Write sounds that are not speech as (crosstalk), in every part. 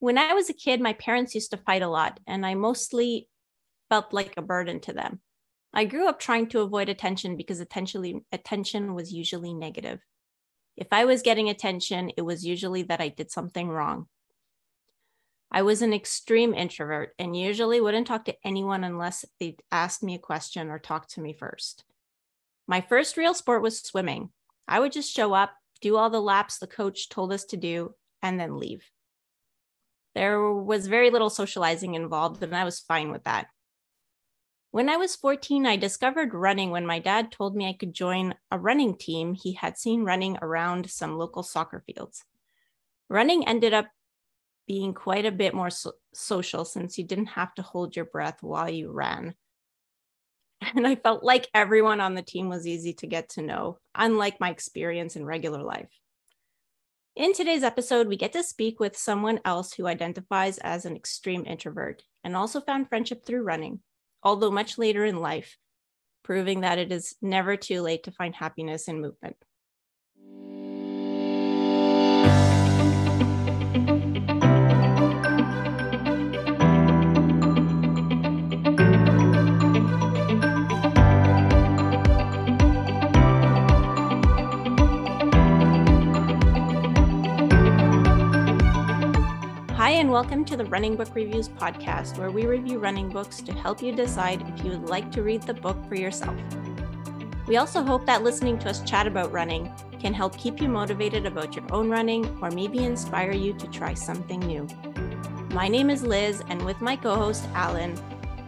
When I was a kid, my parents used to fight a lot, and I mostly felt like a burden to them. I grew up trying to avoid attention because attention, attention was usually negative. If I was getting attention, it was usually that I did something wrong. I was an extreme introvert and usually wouldn't talk to anyone unless they asked me a question or talked to me first. My first real sport was swimming. I would just show up, do all the laps the coach told us to do, and then leave. There was very little socializing involved, and I was fine with that. When I was 14, I discovered running when my dad told me I could join a running team he had seen running around some local soccer fields. Running ended up being quite a bit more so- social since you didn't have to hold your breath while you ran. (laughs) And I felt like everyone on the team was easy to get to know, unlike my experience in regular life. In today's episode, we get to speak with someone else who identifies as an extreme introvert and also found friendship through running, although much later in life, proving that it is never too late to find happiness in movement. And welcome to the Running Book Reviews podcast, where we review running books to help you decide if you would like to read the book for yourself. We also hope that listening to us chat about running can help keep you motivated about your own running or maybe inspire you to try something new. My name is Liz, and with my co host Alan,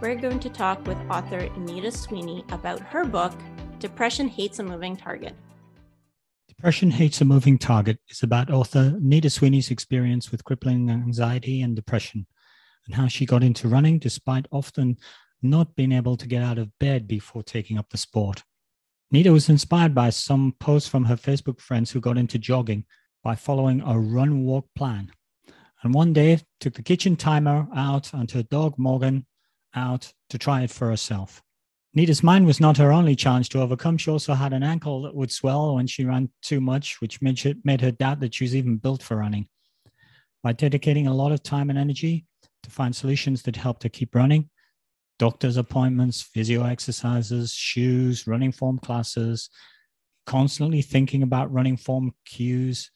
we're going to talk with author Nita Sweeney about her book, Depression Hates a Moving Target. Depression Hates a Moving Target is about author Nita Sweeney's experience with crippling anxiety and depression and how she got into running despite often not being able to get out of bed before taking up the sport. Nita was inspired by some posts from her Facebook friends who got into jogging by following a run walk plan. And one day took the kitchen timer out and her dog Morgan out to try it for herself. Nita's mind was not her only challenge to overcome. She also had an ankle that would swell when she ran too much, which made, her doubt that she was even built for running. By dedicating a lot of time and energy to find solutions that helped her keep running, doctor's appointments, physio exercises, shoes, running form classes, constantly thinking about running form cues,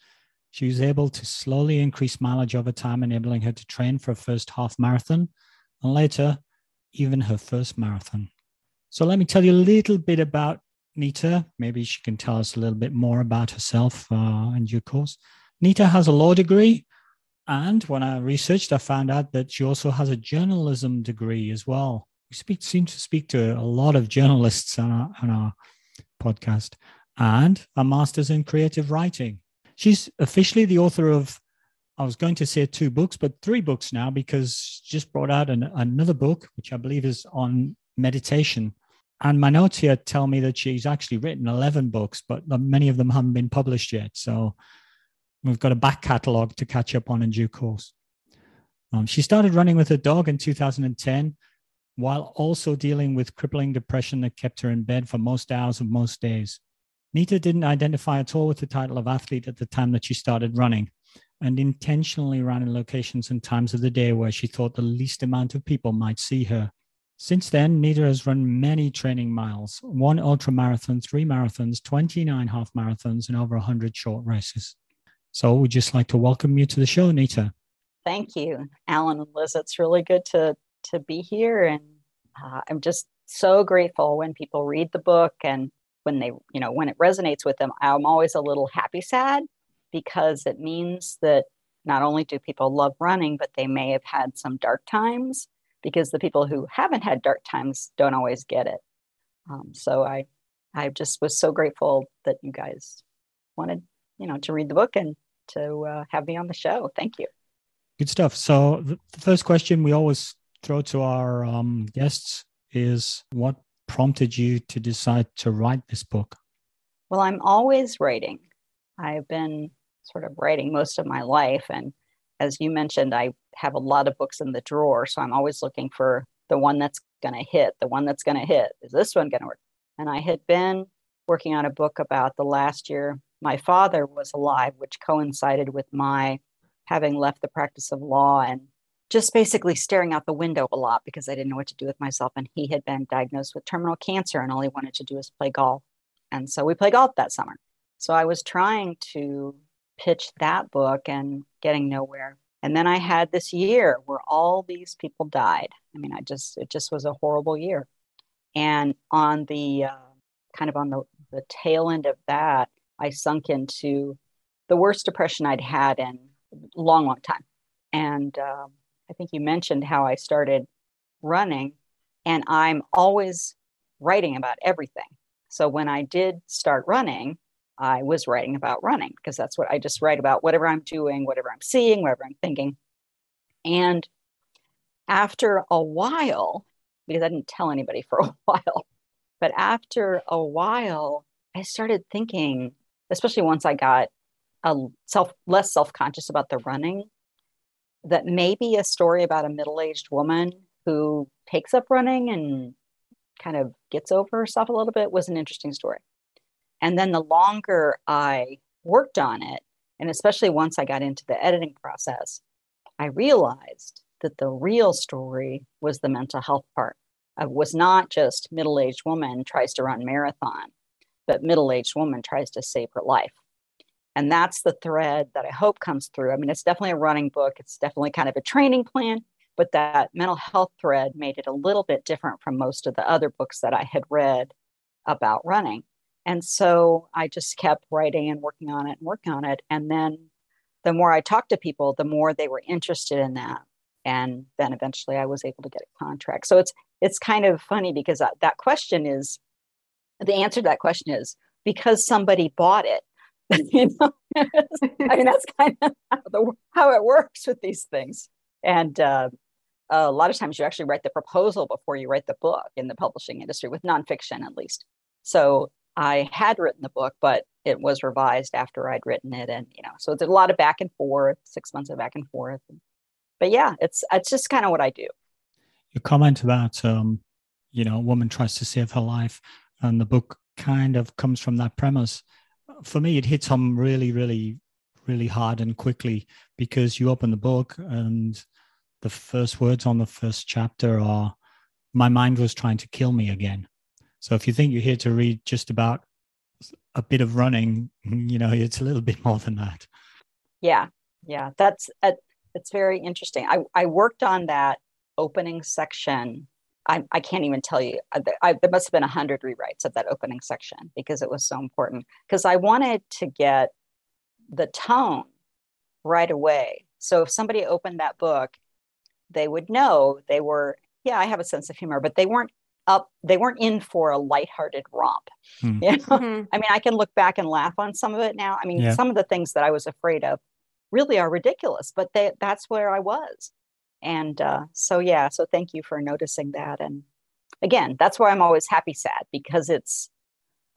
she was able to slowly increase mileage over time, enabling her to train for a first half marathon and later, even her first marathon. So let me tell you a little bit about Nita. Maybe she can tell us a little bit more about herself uh, in due course. Nita has a law degree. And when I researched, I found out that she also has a journalism degree as well. We speak, seem to speak to a lot of journalists on our, on our podcast and a master's in creative writing. She's officially the author of, I was going to say two books, but three books now because she just brought out an, another book, which I believe is on meditation and here tell me that she's actually written 11 books, but many of them haven't been published yet. So we've got a back catalogue to catch up on in due course. Um, she started running with her dog in 2010 while also dealing with crippling depression that kept her in bed for most hours of most days. Nita didn't identify at all with the title of athlete at the time that she started running and intentionally ran in locations and times of the day where she thought the least amount of people might see her. Since then, Nita has run many training miles, one ultra marathon, three marathons, 29 half marathons, and over 100 short races. So we'd just like to welcome you to the show, Nita. Thank you, Alan and Liz. It's really good to, to be here. And uh, I'm just so grateful when people read the book and when they, you know, when it resonates with them. I'm always a little happy sad because it means that not only do people love running, but they may have had some dark times because the people who haven't had dark times don't always get it. Um, so I, I just was so grateful that you guys wanted, you know, to read the book and to uh, have me on the show. Thank you. Good stuff. So the first question we always throw to our um, guests is, what prompted you to decide to write this book? Well, I'm always writing. I've been sort of writing most of my life, and as you mentioned, I have a lot of books in the drawer. So I'm always looking for the one that's going to hit, the one that's going to hit. Is this one going to work? And I had been working on a book about the last year my father was alive, which coincided with my having left the practice of law and just basically staring out the window a lot because I didn't know what to do with myself. And he had been diagnosed with terminal cancer, and all he wanted to do was play golf. And so we played golf that summer. So I was trying to pitch that book and getting nowhere. And then I had this year where all these people died. I mean, I just, it just was a horrible year. And on the uh, kind of on the, the tail end of that, I sunk into the worst depression I'd had in a long, long time. And um, I think you mentioned how I started running, and I'm always writing about everything. So when I did start running, I was writing about running because that's what I just write about whatever I'm doing, whatever I'm seeing, whatever I'm thinking. And after a while, because I didn't tell anybody for a (laughs) while, but after a while, I started thinking, especially once I got a self less self-conscious about the running, that maybe a story about a middle-aged woman who takes up running and kind of gets over herself a little bit was an interesting story. And then the longer I worked on it, and especially once I got into the editing process, I realized that the real story was the mental health part. It was not just middle-aged woman tries to run marathon, but middle-aged woman tries to save her life. And that's the thread that I hope comes through. I mean, it's definitely a running book. It's definitely kind of a training plan, but that mental health thread made it a little bit different from most of the other books that I had read about running. And so I just kept writing and working on it and working on it. And then the more I talked to people, the more they were interested in that. And then eventually I was able to get a contract. So it's it's kind of funny because that, that question is the answer to that question is because somebody bought it. (laughs) you know? (laughs) I mean, that's kind of how, the, how, it works with these things. And uh, a lot of times you actually write the proposal before you write the book in the publishing industry, with nonfiction at least. So I had written the book, but it was revised after I'd written it, and you know, so it's a lot of back and forth, six months of back and forth. But yeah, it's it's just kind of what I do. Your comment about um, you know, a woman tries to save her life, and the book kind of comes from that premise. For me, it hits home really, really, really hard and quickly because you open the book and the first words on the first chapter are, "My mind was trying to kill me again." So if you think you're here to read just about a bit of running, (laughs) you know, it's a little bit more than that. Yeah, yeah, that's uh, it's very interesting. I I worked on that opening section. I, I can't even tell you. I, I, there must have been a hundred rewrites of that opening section because it was so important. Because I wanted to get the tone right away. So if somebody opened that book, they would know they were. Yeah, I have a sense of humor, but they weren't up they weren't in for a lighthearted romp mm. you know? mm-hmm. (laughs) i mean i can look back and laugh on some of it now i mean yeah. some of the things that i was afraid of really are ridiculous but they, that's where i was and uh, so yeah so thank you for noticing that and again that's why i'm always happy sad because it's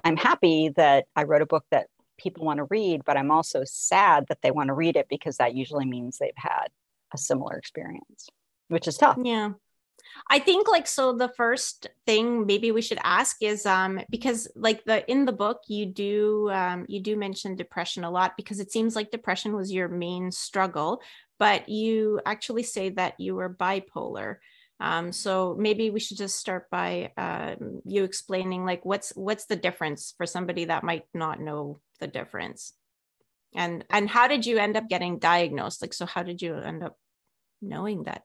i'm happy that i wrote a book that people want to read but i'm also sad that they want to read it because that usually means they've had a similar experience which is tough yeah I think like so the first thing maybe we should ask is um because like the in the book you do um you do mention depression a lot because it seems like depression was your main struggle but you actually say that you were bipolar. Um so maybe we should just start by um you explaining like what's what's the difference for somebody that might not know the difference? And and how did you end up getting diagnosed? Like so how did you end up knowing that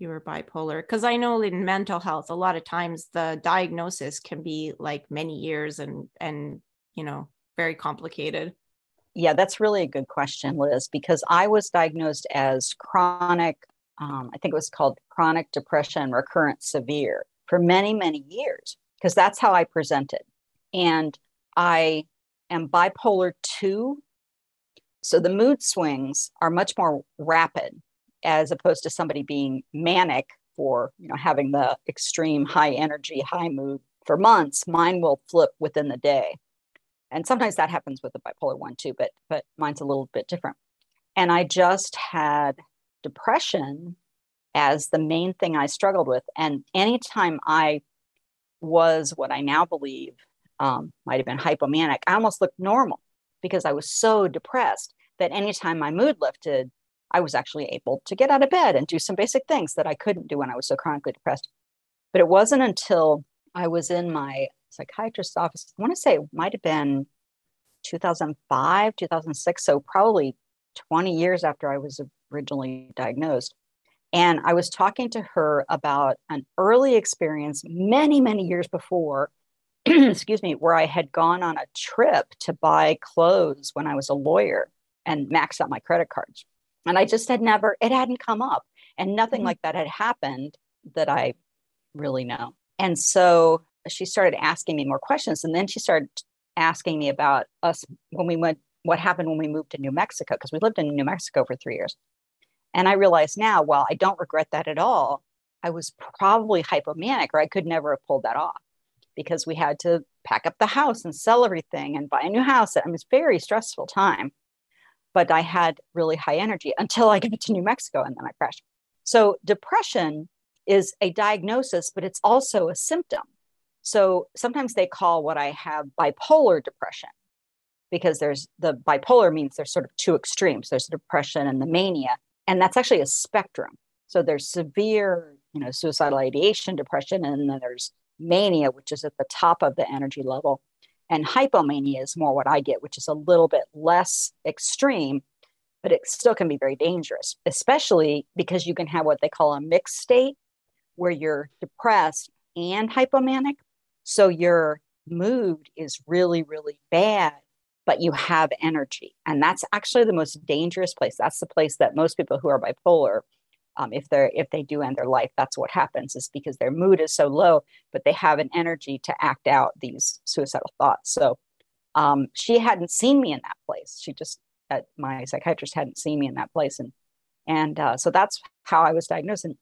you were bipolar because i know in mental health a lot of times the diagnosis can be like many years and and you know very complicated. Yeah that's really a good question liz because i was diagnosed as chronic um, i think it was called chronic depression recurrent severe for many many years because that's how i presented. And i am bipolar 2 so the mood swings are much more rapid as opposed to somebody being manic for you know having the extreme high energy high mood for months mine will flip within the day. And sometimes that happens with the bipolar one too but but mine's a little bit different. And i just had depression as the main thing i struggled with. And anytime i was what i now believe um, might have been hypomanic i almost looked normal because i was so depressed that anytime my mood lifted I was actually able to get out of bed and do some basic things that I couldn't do when I was so chronically depressed. But it wasn't until I was in my psychiatrist's office, I want to say it might have been 2005, 2006. So probably 20 years after I was originally diagnosed. And I was talking to her about an early experience many, many years before, (clears throat) excuse me, where I had gone on a trip to buy clothes when I was a lawyer and maxed out my credit cards. And I just had never, it hadn't come up. And nothing mm-hmm. like that had happened that I really know. And so she started asking me more questions. And then she started asking me about us when we went, what happened when we moved to New Mexico, because we lived in New Mexico for three years. And I realize now, while I don't regret that at all, I was probably hypomanic or I could never have pulled that off because we had to pack up the house and sell everything and buy a new house. I mean, it's very stressful time, but I had really high energy until I (laughs) got to New Mexico and then I crashed. So depression is a diagnosis, but it's also a symptom. So sometimes they call what I have bipolar depression because there's the bipolar means there's sort of two extremes there's depression and the mania and that's actually a spectrum so there's severe you know suicidal ideation depression and then there's mania which is at the top of the energy level and hypomania is more what i get which is a little bit less extreme but it still can be very dangerous especially because you can have what they call a mixed state where you're depressed and hypomanic so your mood is really really bad but you have energy. And that's actually the most dangerous place. That's the place that most people who are bipolar, um, if they're if they do end their life, that's what happens is because their mood is so low, but they have an energy to act out these suicidal thoughts. So um, she hadn't seen me in that place. She just uh, my psychiatrist hadn't seen me in that place, and and uh, so that's how I was diagnosed. And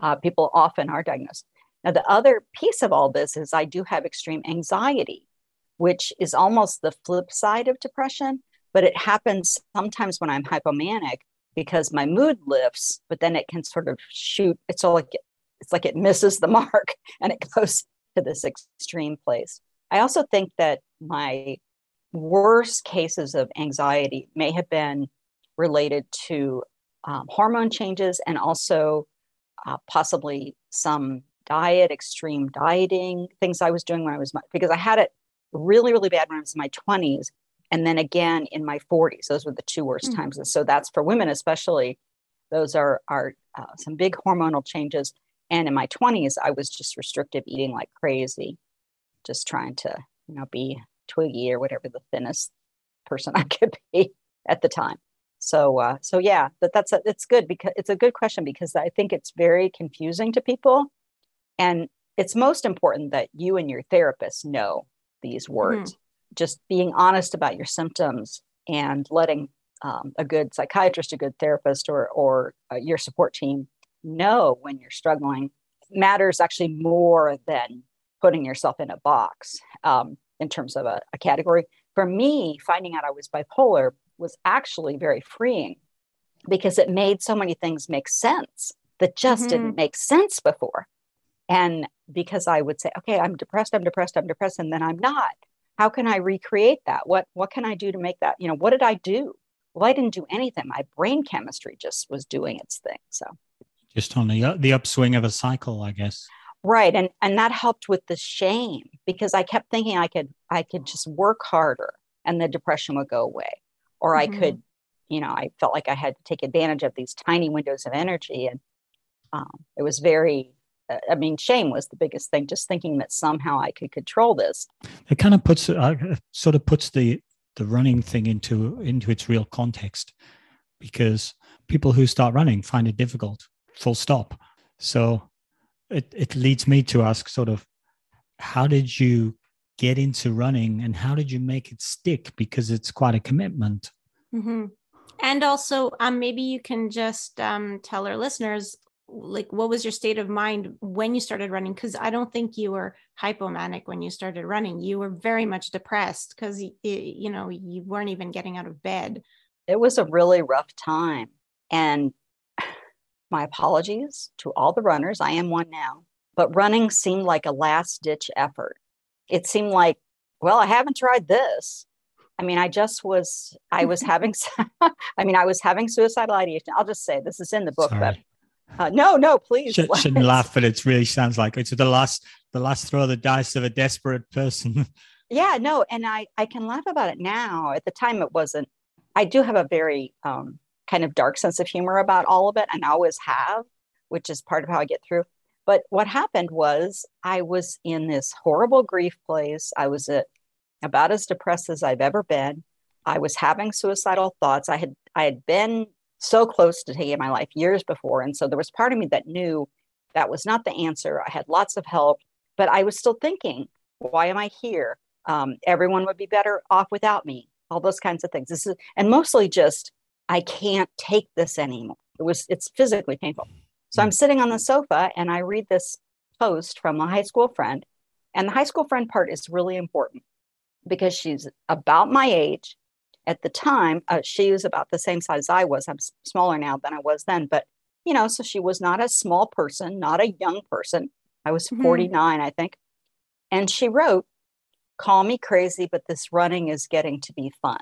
uh, people often are diagnosed. Now the other piece of all this is I do have extreme anxiety which is almost the flip side of depression, but it happens sometimes when I'm hypomanic because my mood lifts, but then it can sort of shoot. It's all like it's like it misses the (laughs) mark and it goes to this extreme place. I also think that my worst cases of anxiety may have been related to um, hormone changes and also uh, possibly some diet, extreme dieting, things I was doing when I was, because I had it really, really bad when I was in my 20s, and then again in my 40s. Those were the two worst mm-hmm. times. And so that's for women, especially. Those are are uh, some big hormonal changes. And in my 20s, I was just restrictive eating like crazy, just trying to, you know, be twiggy or whatever the thinnest person (laughs) I could be at the time. So, uh, so yeah, that that's a, it's good because it's a good question because I think it's very confusing to people, and it's most important that you and your therapist know these mm-hmm. words. Mm-hmm. Just being honest about your symptoms and letting um, a good psychiatrist, a good therapist, or or uh, your support team know when you're struggling matters actually more than putting yourself in a box um, in terms of a, a category. For me, finding out I was bipolar was actually very freeing because it made so many things make sense that just mm-hmm. didn't make sense before. And because I would say, okay, I'm depressed, I'm depressed, I'm depressed, and then I'm not. How can I recreate that? What what can I do to make that? You know, what did I do? Well, I didn't do anything. My brain chemistry just was doing its thing. So just on the the upswing of a cycle, I guess. Right. And and that helped with the shame because I kept thinking I could I could just work harder and the depression would go away. Or mm-hmm. I could, you know, I felt like I had to take advantage of these tiny windows of energy. And um, it was very I mean, shame was the biggest thing. Just thinking that somehow I could control this. It kind of puts, uh, sort of puts the the running thing into into its real context, because people who start running find it difficult. Full stop. So it it leads me to ask, sort of, how did you get into running, and how did you make it stick? Because it's quite a commitment. Mm-hmm. And also, um, maybe you can just um, tell our listeners like what was your state of mind when you started running? Because i don't think you were hypomanic when you started running. You were very much depressed because you know you weren't even getting out of bed. It was a really rough time and (sighs) my apologies to all the runners. I am one now but running seemed like a last ditch effort. It seemed like well i haven't tried this. I mean, I just was, I was having, (laughs) (laughs) I mean, I was having suicidal ideation. I'll just say this is in the book, Sorry. but uh, no, no, please. Should, shouldn't laugh, but it really sounds like it's the last, the last throw of the dice of a desperate person. (laughs) yeah, no, and I, I can laugh about it now. At the time, it wasn't. I do have a very um, kind of dark sense of humor about all of it, and always have, which is part of how I get through. But what happened was I was in this horrible grief place. I was at about as depressed as I've ever been. I was having suicidal thoughts. I had I had been so close to taking my life years before, and so there was part of me that knew that was not the answer. I had lots of help, but I was still thinking, why am I here? Um, everyone would be better off without me. All those kinds of things. This is and mostly just I can't take this anymore. It was it's physically painful. So I'm sitting on the sofa and I read this post from a high school friend, and the high school friend part is really important because she's about my age. At the time, uh, she was about the same size I was. I'm smaller now than I was then, but you know, so she was not a small person, not a young person. I was mm-hmm. 49, I think. And she wrote, Call me crazy, but this running is getting to be fun.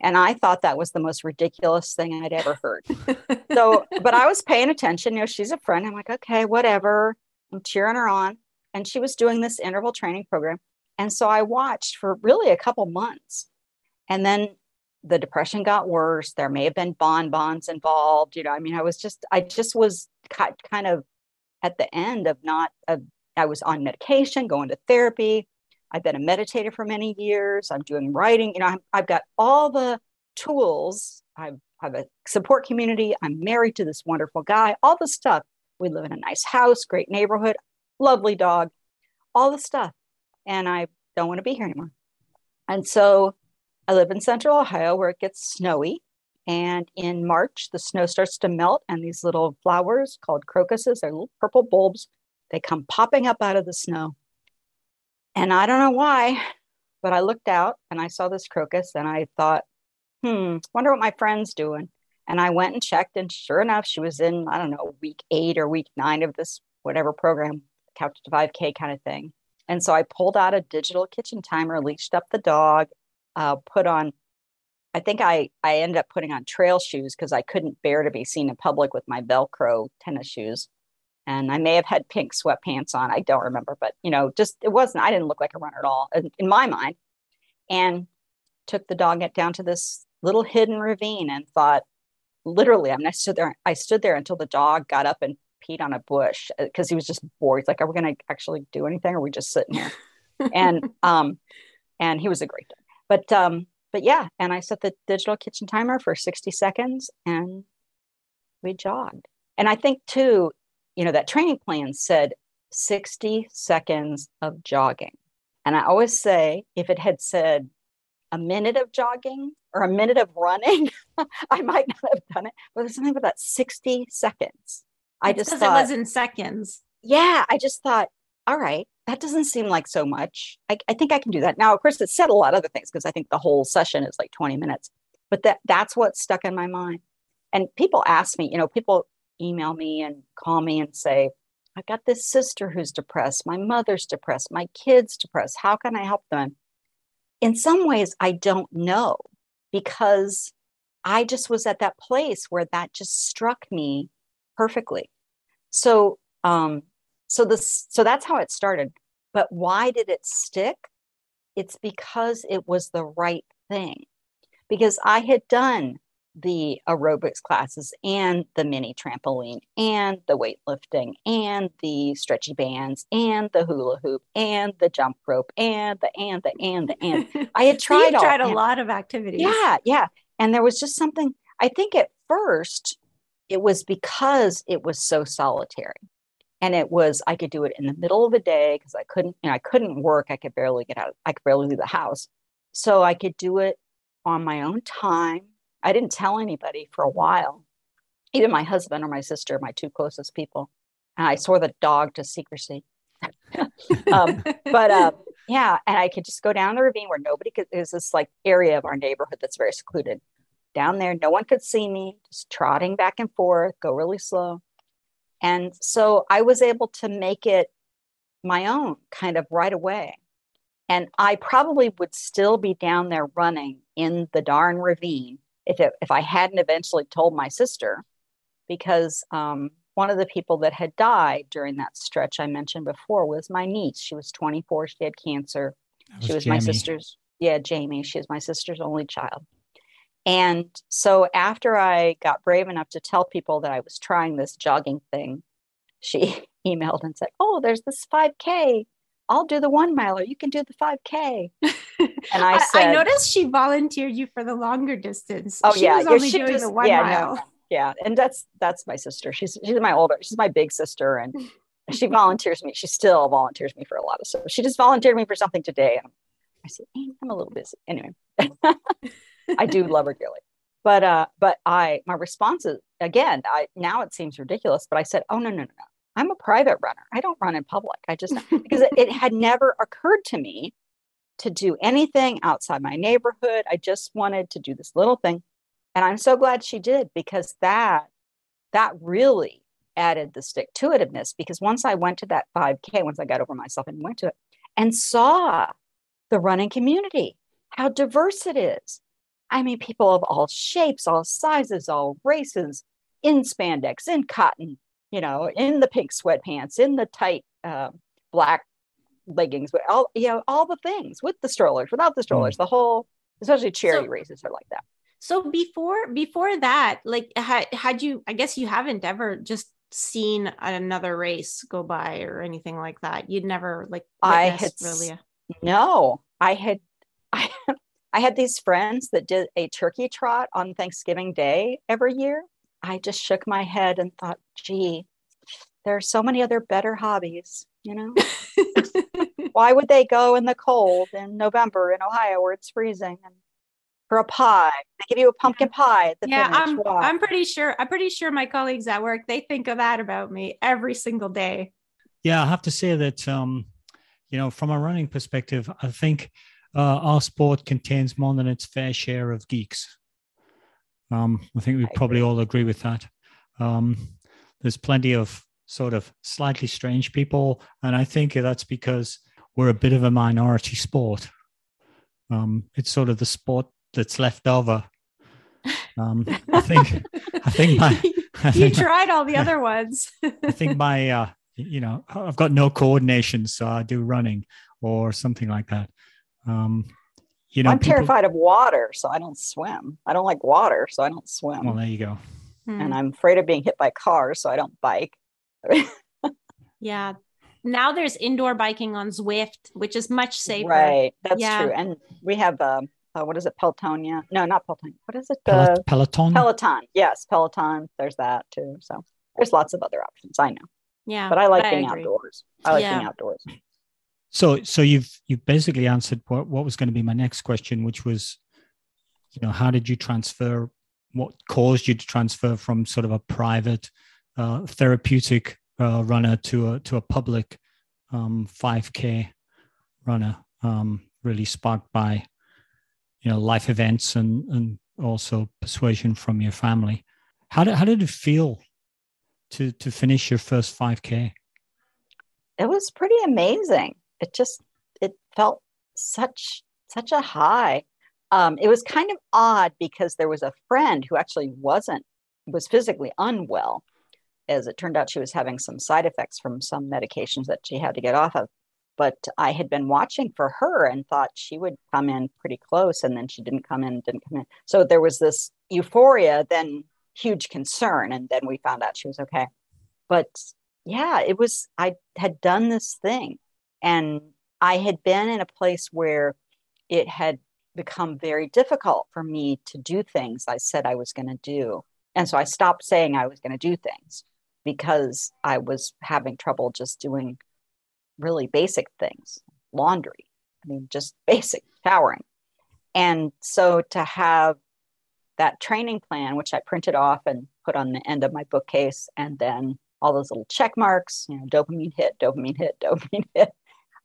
And I thought that was the most ridiculous thing I'd ever heard. (laughs) so, but I was paying attention. You know, she's a friend. I'm like, okay, whatever. I'm cheering her on. And she was doing this interval training program. And so I watched for really a couple months. And then the depression got worse. There may have been bonbons involved. You know, I mean, I was just, I just was kind of at the end of not, of, I was on medication, going to therapy. I've been a meditator for many years. I'm doing writing. You know, i have got all the tools. I have a support community. I'm married to this wonderful guy, all the stuff. We live in a nice house, great neighborhood, lovely dog, all the stuff and I don't want to be here anymore. And so I live in central Ohio where it gets snowy. And in March, the snow starts to melt, and these little flowers called crocuses, they're little purple bulbs, they come popping up out of the snow. And I don't know why, but I looked out and I saw this crocus and I thought, hmm, wonder what my friend's doing. And I went and checked, and sure enough, she was in, I don't know, week eight or week nine of this whatever program, Couch to 5K kind of thing. And so I pulled out a digital kitchen timer, leashed up the dog, uh, put on, I think I, I ended up putting on trail shoes because I couldn't bear to be seen in public with my Velcro tennis shoes. And I may have had pink sweatpants on. I don't remember, but you know, just it wasn't, I didn't look like a runner at all in, in my mind. And took the dog down to this little hidden ravine and thought, literally, I mean, I stood there, I stood there until the dog got up and peed on a bush because uh, he was just bored. He's like, "Are we going to actually do anything? Or are we just sitting here?" (laughs) and um, and he was a great dog. But um, but yeah, and I set the digital kitchen timer for sixty seconds, and we jogged. And I think too, you know, that training plan said sixty seconds of jogging. And I always say, if it had said a minute of jogging or a minute of running, (laughs) I might not have done it. But there's something about that 60 seconds. I just thought it was in seconds. Yeah, I just thought, all right, that doesn't seem like so much. I, I think I can do that. Now, of course, it said a lot of other things because I think the whole session is like 20 minutes, but that that's what stuck in my mind. And people ask me, you know, people email me and call me and say, I've got this sister who's depressed. My mother's depressed. My kid's depressed. How can I help them? In some ways, I don't know because I just was at that place where that just struck me perfectly. So, um, so this, so that's how it started. But why did it stick? It's because it was the right thing. Because I had done the aerobics classes and the mini trampoline and the weightlifting and the stretchy bands and the hula hoop and the jump rope and the and the and the and (laughs) I had tried so tried a lot of activities. Yeah, yeah. And there was just something I think at first it was because it was so solitary and it was i could do it in the middle of the day because i couldn't you know i couldn't work i could barely get out i could barely leave the house so i could do it on my own time i didn't tell anybody for a while even my husband or my sister my two closest people and i swore the dog to secrecy (laughs) um, but uh, (laughs) yeah and i could just go down the ravine where nobody could there's this like area of our neighborhood that's very secluded down there. No one could see me, just trotting back and forth, go really slow. And so I was able to make it my own kind of right away. And I probably would still be down there running in the darn ravine if, it, if I hadn't eventually told my sister, because um, one of the people that had died during that stretch I mentioned before was my niece. She was 24, she had cancer. Was she was Jamie. my sister's, yeah, Jamie. She was my sister's only child. And so after I got brave enough to tell people that I was trying this jogging thing, she (laughs) emailed and said, Oh, there's this 5K. I'll do the one miler. You can do the 5K. (laughs) And I, said, I, noticed she volunteered you for the longer distance. Oh she yeah, was only doing just, the one yeah, mile. No, yeah, and that's that's my sister. She's she's my older. She's my big sister, and (laughs) she volunteers me. She still volunteers me for a lot of stuff. She just volunteered me for something today. And I said, eh, I'm a little busy. Anyway, I do love her dearly. But uh, but I my response is again, I now it seems ridiculous, but I said, Oh no, no, no, no. I'm a private runner. I don't run in public. I just (laughs) because it, it had never occurred to me to do anything outside my neighborhood. I just wanted to do this little thing. And I'm so glad she did because that that really added the stick to itiveness because once I went to that 5K, once I got over myself and went to it and saw the running community, how diverse it is. I mean, people of all shapes, all sizes, all races, in spandex, in cotton, you know, in the pink sweatpants, in the tight uh, black leggings, but all you know, all the things with the strollers, without the strollers, mm. the whole, especially charity so, races are like that. So before before that, like had had you, I guess you haven't ever just seen another race go by or anything like that. You'd never like I had really. No, I had (laughs) I I had these friends that did a turkey trot on Thanksgiving Day every year. I just shook my head and thought, gee, there are so many other better hobbies, you know? (laughs) Why would they go in the cold in November in Ohio where it's freezing and for a pie? They give you a pumpkin pie at the yeah, finish. I'm, I'm pretty sure I'm pretty sure my colleagues at work they think of that about me every single day. Yeah, I have to say that um, you know, from a running perspective, I think uh, our sport contains more than its fair share of geeks. Um, I think we probably all agree with that. Um, there's plenty of sort of slightly strange people, and I think that's because we're a bit of a minority sport. Um, it's sort of the sport that's left over. Um, I think, I think my, (laughs) I think you tried all the other ones. I think my, uh, you know, I've got no coordination, so I do running or something like that. Um, you know, I'm people... terrified of water, so I don't swim. I don't like water, so I don't swim. Well, there you go. Hmm. And I'm afraid of being hit by cars, so I don't bike. (laughs) yeah. Now there's indoor biking on Zwift, which is much safer. Right. That's yeah. true. And we have um, uh, what is it? Pelotonia? No, not Pelotonia. What is it? Uh, Peloton. Peloton. Yes, Peloton. There's that too. So there's lots of other options. I know. Yeah. But I like being outdoors. I like yeah. being outdoors. So, so you've you've basically answered what what was going to be my next question, which was, you know, how did you transfer? What caused you to transfer from sort of a private, uh, therapeutic uh, runner to a to a public um, 5K runner? Um, really sparked by, you know, life events and and also persuasion from your family. How did how did it feel to to finish your first 5K? It was pretty amazing it just it felt such such a high. Um, it was kind of odd because there was a friend who actually wasn't was physically unwell. As it turned out she was having some side effects from some medications that she had to get off of. But i had been watching for her and thought she would come in pretty close and then she didn't come in didn't come in. So there was this euphoria then huge concern and then we found out she was okay. But yeah it was i had done this thing and I had been in a place where it had become very difficult for me to do things I said I was going to do. And so I stopped saying I was going to do things because I was having trouble just doing really basic things laundry. I mean, just (laughs) basic showering. And so to have that training plan, which I printed off and put on the end of my bookcase, and then all those little check marks, you know, dopamine hit, dopamine hit, (laughs) dopamine hit,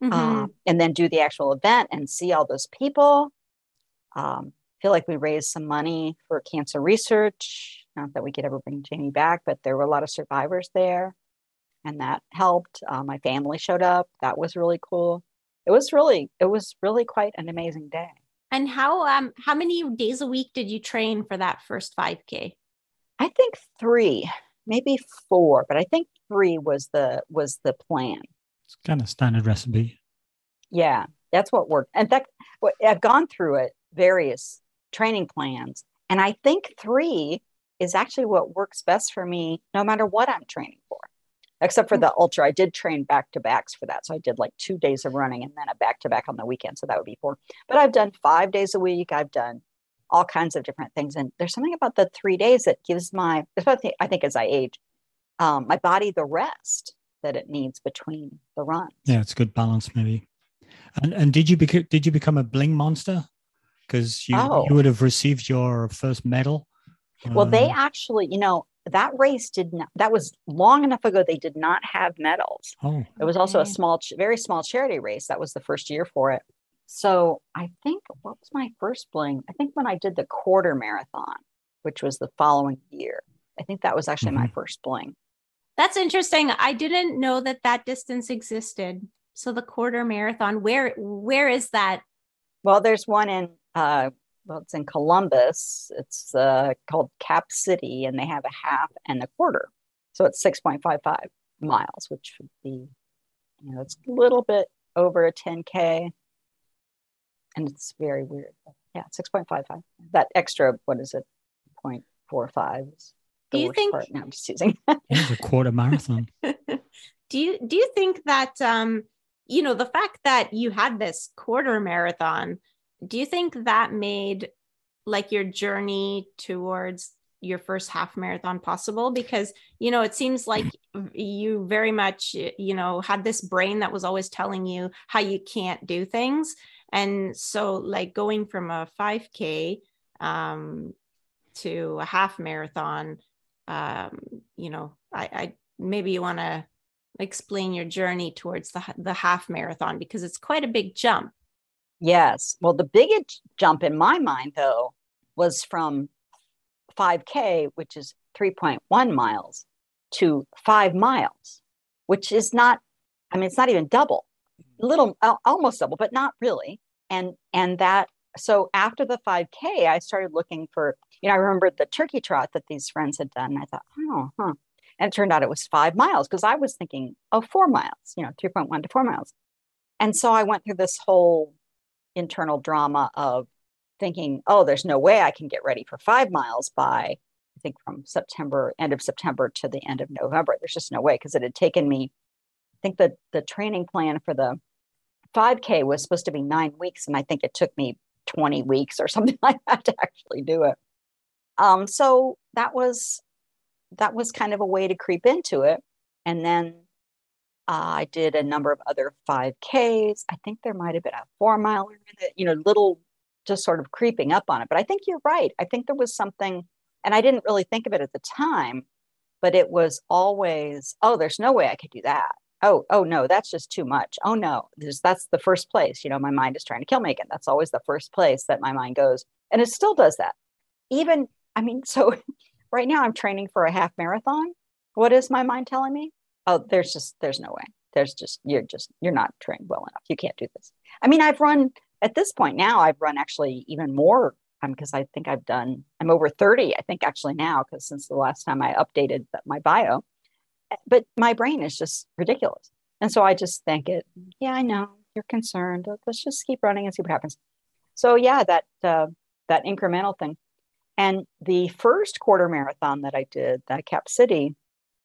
mm-hmm. uh, and then do the actual event and see all those people. Um, feel like we raised some money for cancer research. Not that we could ever bring Jamie back, but there were a lot of survivors there, and that helped. Uh, my family showed up. That was really cool. it was really it was really quite an amazing day. And how um how many days a week did you train for that first 5K? I think three, maybe four, but I think three was the was the plan. It's kind of standard recipe. Yeah, that's what worked. In fact, I've gone through it various training plans, and I think three is actually what works best for me, no matter what I'm training for. Except for the ultra, I did train back to backs for that. So I did like two days of running and then a back to back on the weekend. So that would be four. But I've done five days a week. I've done all kinds of different things. And there's something about the three days that gives my, especially I think as I age, um, my body the rest that it needs between the runs. Yeah, it's a good balance, maybe. And and did you become did you become a bling monster? Because you oh. you would have received your first medal. Well, uh, they actually, you know, that race did not. That was long enough ago. They did not have medals. Oh, it was also a small, very small charity race. That was the first year for it. So I think what was my first bling? I think when I did the quarter marathon, which was the following year. I think that was actually mm-hmm. my first bling. That's interesting. I didn't know that that distance existed. So the quarter marathon, where where is that? Well, there's one in uh, well, it's in Columbus. It's uh, called Cap City, and they have a half and a quarter, so it's six point five five miles, which would be, you know, it's a little bit over a ten k, and it's very weird. Yeah, six point five five. That extra, what is it, 0.45 is do you think part. No, I'm just teasing. (laughs) it's a quarter marathon. (laughs) do you do you think that um you know the fact that you had this quarter marathon do you think that made like your journey towards your first half marathon possible because you know it seems like you very much you know had this brain that was always telling you how you can't do things and so like going from a 5k um to a half marathon um, you know, I, I maybe you want to explain your journey towards the the half marathon because it's quite a big jump. Yes. Well, the biggest jump in my mind though was from 5k, which is 3.1 miles to 5 miles, which is not I mean it's not even double. A little almost double, but not really. And and that so after the 5k I started looking for you know, I remembered the turkey trot that these friends had done. I thought, oh, huh. And it turned out it was five miles because I was thinking, oh, four miles, you know, 3.1 to four miles. And so I went through this whole internal drama of thinking, oh, there's no way I can get ready for five miles by, I think, from September, end of September to the end of November. There's just no way because it had taken me, I think the, the training plan for the 5K was supposed to be nine weeks. And I think it took me 20 weeks or (laughs) something like that to actually do it. Um, so that was that was kind of a way to creep into it. And then uh, I did a number of other 5Ks. I think there might have been a four miler you know, little just sort of creeping up on it. But I think you're right. I think there was something, and I didn't really think of it at the time, but it was always, oh, there's no way I could do that. Oh, oh no, that's just too much. Oh no, there's, that's the first place. You know, my mind is trying to kill me again. That's always the first place that my mind goes. And it still does that. Even I mean, (laughs) so right now I'm training for a half marathon. What is my mind telling me? Oh, there's just, there's no way. There's just, you're just, you're not trained well enough. You can't do this. I mean, I've run at this point now, I've run actually even more because um, I think I've done, I'm over 30, I think actually now, because since the last time I updated my bio, but my brain is just ridiculous. And so I just think it, yeah, I know you're concerned. Let's just keep running and see what happens. So yeah, that, uh, that incremental thing. And the first quarter marathon that I did, that Cap City,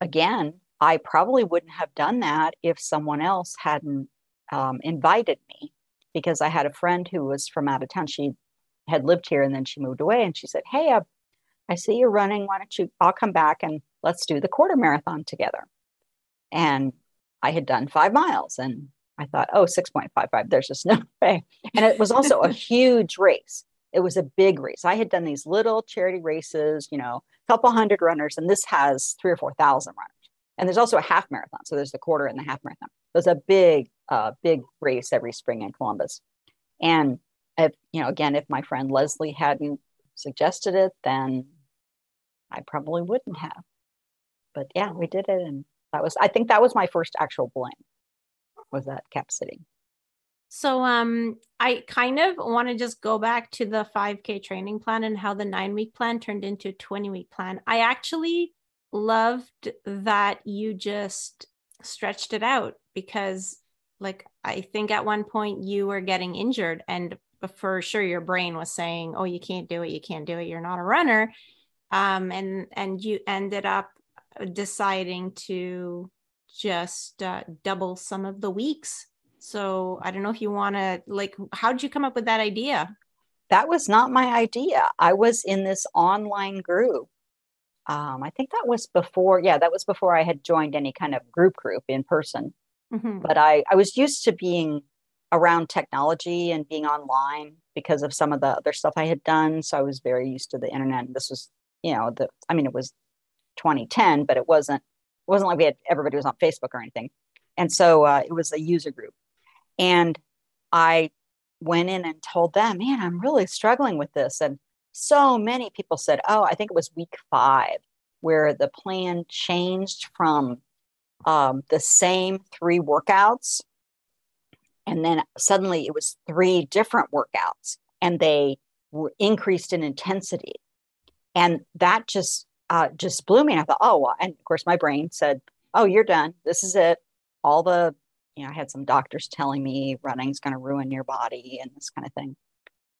again, I probably wouldn't have done that if someone else hadn't um, invited me because I had a friend who was from out of town. She had lived here and then she moved away and she said, Hey, I, I see you're running. Why don't you? I'll come back and let's do the quarter marathon together. And I had done five miles and I thought, oh, 6.55, there's just no (laughs) way. And it was also a (laughs) huge race it was a big race. I had done these little charity races, you know, a couple hundred runners, and this has three or 4,000 runners. And there's also a half marathon. So there's the quarter and the half marathon. There's a big, uh, big race every spring in Columbus. And if, you know, again, if my friend Leslie hadn't suggested it, then I probably wouldn't have. But yeah, we did it. And that was, I think that was my first actual bling was that Cap City. So um I kind of want to just go back to the 5k training plan and how the 9 week plan turned into a 20 week plan. I actually loved that you just stretched it out because like I think at one point you were getting injured and for sure your brain was saying, "Oh, you can't do it. You can't do it. You're not a runner." Um and and you ended up deciding to just uh, double some of the weeks so I don't know if you want to like, how did you come up with that idea? That was not my idea. I was in this online group. Um, I think that was before, yeah, that was before I had joined any kind of group group in person. Mm-hmm. But I, I was used to being around technology and being online because of some of the other stuff I had done. So I was very used to the internet. This was, you know, the, I mean, it was 2010, but it wasn't, it wasn't like we had, everybody was on Facebook or anything. And so uh, it was a user group. And I went in and told them, man, I'm really struggling with this. And so many people said, oh, I think it was week five where the plan changed from um, the same three workouts. And then suddenly it was three different workouts and they were increased in intensity. And that just uh, just blew me. And I thought, oh, well. and of course, my brain said, oh, you're done. This is it. All the you know, I had some doctors telling me running's going to ruin your body and this kind of thing.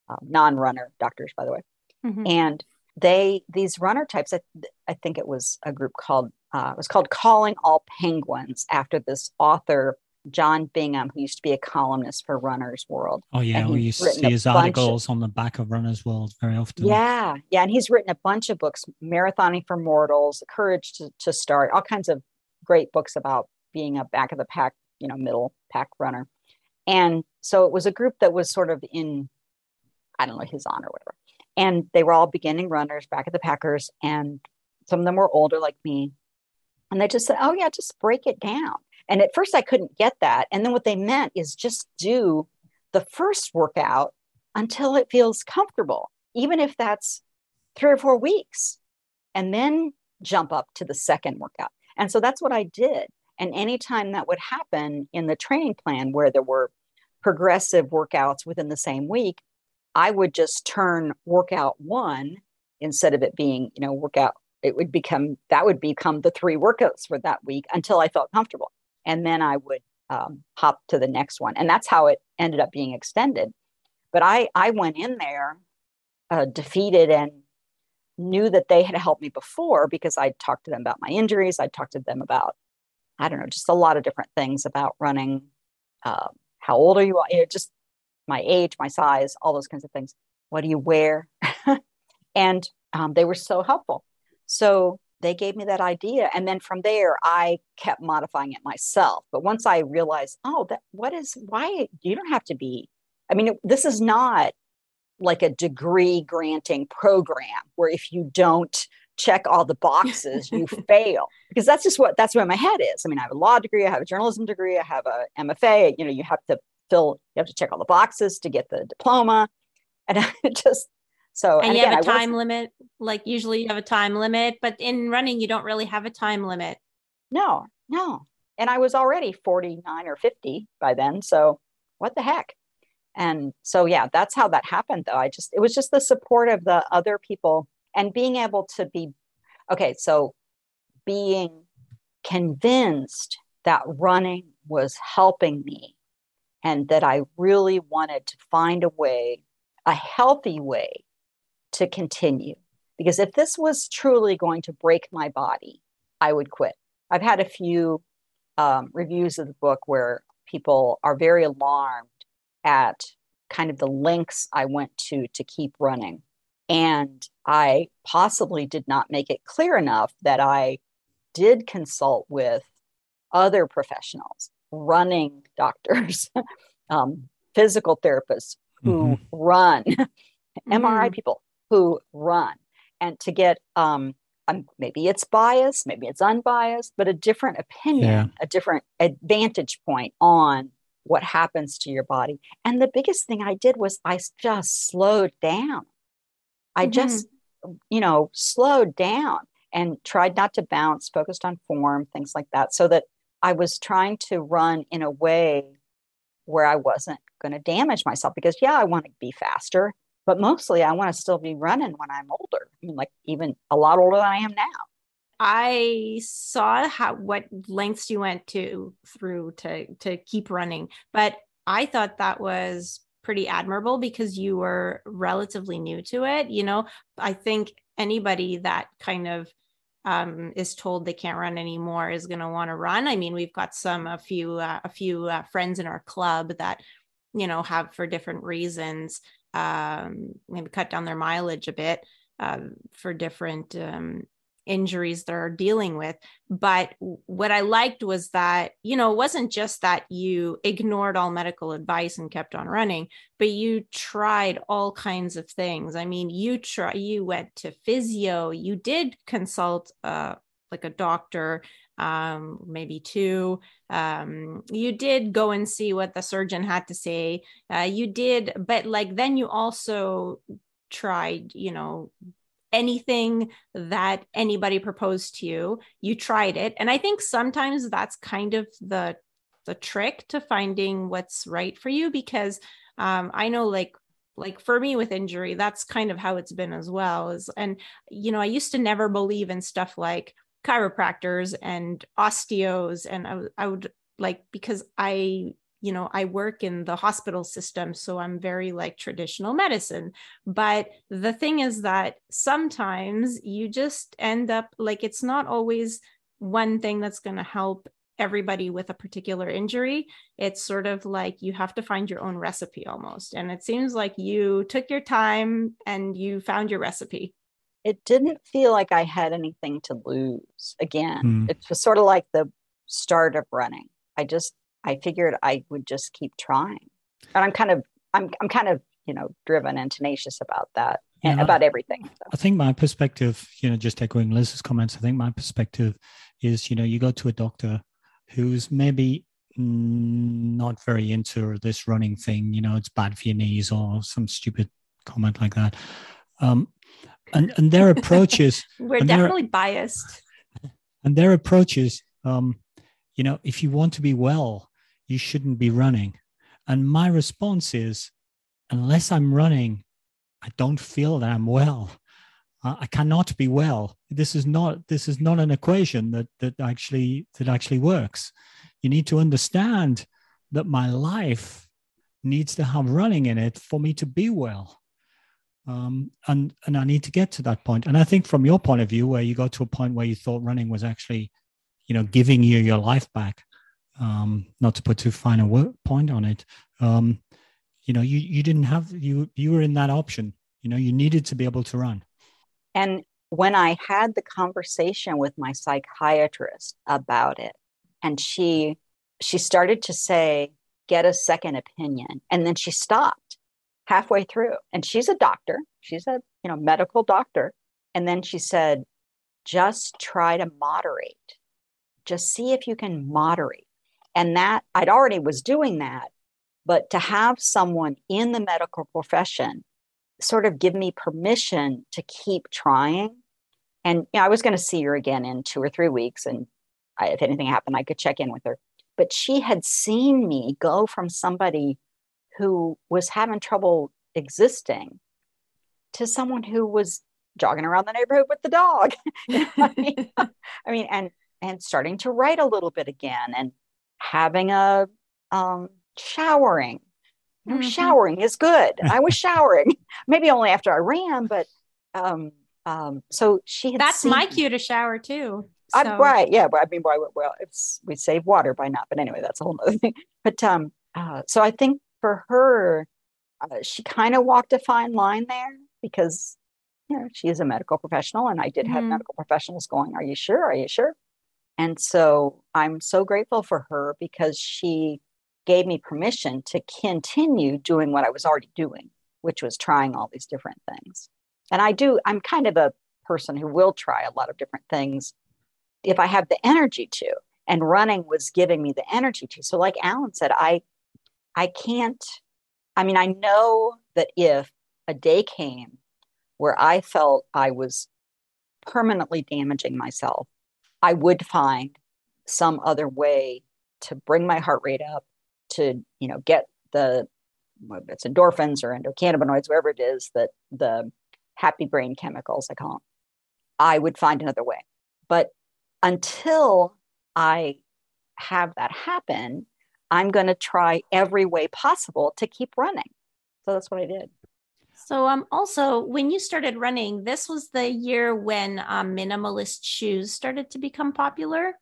Uh, non-runner doctors, by the way. Mm-hmm. And they, these runner types, I, I, think it was a group called, uh, it was called Calling All Penguins after this author, John Bingham, who used to be a columnist for Runner's World. Oh yeah, we used to see his articles of, on the back of Runner's World very often. Yeah, yeah, and he's written a bunch of books: Marathoning for Mortals, Courage to, to Start, all kinds of great books about being a back of the pack you know middle pack runner and so it was a group that was sort of in i don't know his honor or whatever and they were all beginning runners back of the packers and some of them were older like me and they just said oh yeah just break it down and at first i couldn't get that. And then what they meant is just do the first workout until it feels comfortable even if that's three or four weeks and then jump up to the second workout. And so that's what i did. And anytime that would happen in the training plan where there were progressive workouts within the same week, I would just turn workout one instead of it being, you know, workout, it would become, that would become the three workouts for that week until I felt comfortable. And then I would um, hop to the next one. And that's how it ended up being extended. But I, I went in there uh, defeated and knew that they had helped me before because I talked to them about my injuries. I talked to them about I don't know, just a lot of different things about running. Uh, how old are you? you know, just my age, my size, all those kinds of things. What do you wear? (laughs) and um, they were so helpful. So they gave me that idea. And then from there, I kept modifying it myself. But once I realized, oh, that what is why you don't have to be, I mean, this is not like a degree granting program where if you don't check all the boxes, you (laughs) fail. Because that's just what that's where my head is. I mean, I have a law degree, I have a journalism degree, I have a MFA. You know, you have to fill, you have to check all the boxes to get the diploma. And (laughs) I just so and, and you again, have a time limit. Like usually you have a time limit, but in running, you don't really have a time limit. No, no. And I was already 49 or 50 by then. So what the heck? And so yeah, that's how that happened though. I just it was just the support of the other people and being able to be okay so being convinced that running was helping me and that i really wanted to find a way a healthy way to continue because if this was truly going to break my body i would quit i've had a few um, reviews of the book where people are very alarmed at kind of the lengths i went to to keep running and I possibly did not make it clear enough that I did consult with other professionals, running doctors, (laughs) um, physical therapists who mm-hmm. run, (laughs) mm-hmm. MRI people who run, and to get um, um, maybe it's biased, maybe it's unbiased, but a different opinion, yeah. a different advantage point on what happens to your body. And the biggest thing I did was I just slowed down. I mm-hmm. just, you know, slowed down and tried not to bounce, focused on form, things like that, so that I was trying to run in a way where I wasn't going to damage myself because, yeah, I want to be faster, but mostly I want to still be running when I'm older. I mean, like even a lot older than I am now. I saw how what lengths you went to through to to keep running, but I thought that was pretty admirable because you were relatively new to it. You know, I think anybody that kind of um, is told they can't run anymore is going to want to run. I mean, we've got some a few uh, a few uh, friends in our club that you know have for different reasons um, maybe cut down their mileage a bit uh, for different um, injuries they're dealing with. But what I liked was that, you know, it wasn't just that you ignored all medical advice and kept on running, but you tried all kinds of things. I mean, you try you went to physio, you did consult uh like a doctor um, maybe two. Um, you did go and see what the surgeon had to say. Uh, you did, but like then you also tried, you know, anything that anybody proposed to you you tried it and i think sometimes that's kind of the the trick to finding what's right for you because um, i know like like for me with injury that's kind of how it's been as well is and you know i used to never believe in stuff like chiropractors and osteos and I, I would like because i you know i work in the hospital system so i'm very like traditional medicine. But the thing is that sometimes you just end up like it's not always one thing that's going to help everybody with a particular injury. It's sort of like you have to find your own recipe almost. And it seems like you took your time and you found your recipe it didn't feel like i had anything to lose again mm. it was sort of like the start of running i just I figured I would just keep trying. And I'm kind of I'm I'm kind of, you know, driven and tenacious about that yeah, and about everything. So. I think my perspective, you know, just echoing Liz's comments, I think my perspective is, you know, you go to a doctor who's maybe not very into this running thing, you know, it's bad for your knees or some stupid comment like that. Um, and, and their approaches (laughs) we're definitely biased. And their approaches um, you know, if you want to be well, you shouldn't be running. And my response is, unless I'm running, I don't feel that I'm well. Uh, I cannot be well. This is not this is not an equation that that actually that actually works. You need to understand that my life needs to have running in it for me to be well. Um, and and I need to get to that point. And I think from your point of view, where you got to a point where you thought running was actually, you know, giving you your life back, um, not to put too fine a point on it, um, you know, you, you didn't have, you, you were in that option, you know, you needed to be able to run. And when I had the conversation with my psychiatrist about it, and she, she started to say, get a second opinion. And then she stopped halfway through. And she's a doctor. She's a, you know, medical doctor. And then she said, just try to moderate. Just see if you can moderate and that I'd already was doing that. But to have someone in the medical profession sort of give me permission to keep trying. And you know, I was going to see her again in two or three weeks. And I, if anything happened, I could check in with her. But she had seen me go from somebody who was having trouble existing to someone who was jogging around the neighborhood with the dog. (laughs) I, mean, (laughs) I mean, and and starting to write a little bit again and having a um, showering. mm-hmm. Showering is good. I was (laughs) showering, maybe only after I ran, but um, um, so she That's seen, my cue to shower too. So. I, right? Yeah, but I mean, well, well, it's we save water by not. But anyway, that's a whole other thing. But um, uh, so I think for her, uh, she kind of walked a fine line there because you know she is a medical professional, and I did have mm-hmm. medical professionals going, "Are you sure? Are you sure?" And so I'm so grateful for her because she gave me permission to continue doing what I was already doing, which was trying all these different things. And I do, I'm kind of a person who will try a lot of different things if I have the energy to. And running was giving me the energy to. So, like Alan said, I I can't, I mean, I know that if a day came where I felt I was permanently damaging myself I would find some other way to bring my heart rate up to you know get the it's endorphins or endocannabinoids, whatever it is that the happy brain chemicals I call them, I would find another way. But until I have that happen, I'm going to try every way possible to keep running. So that's what I did. So um also when you started running, this was the year when um, minimalist shoes started to become popular.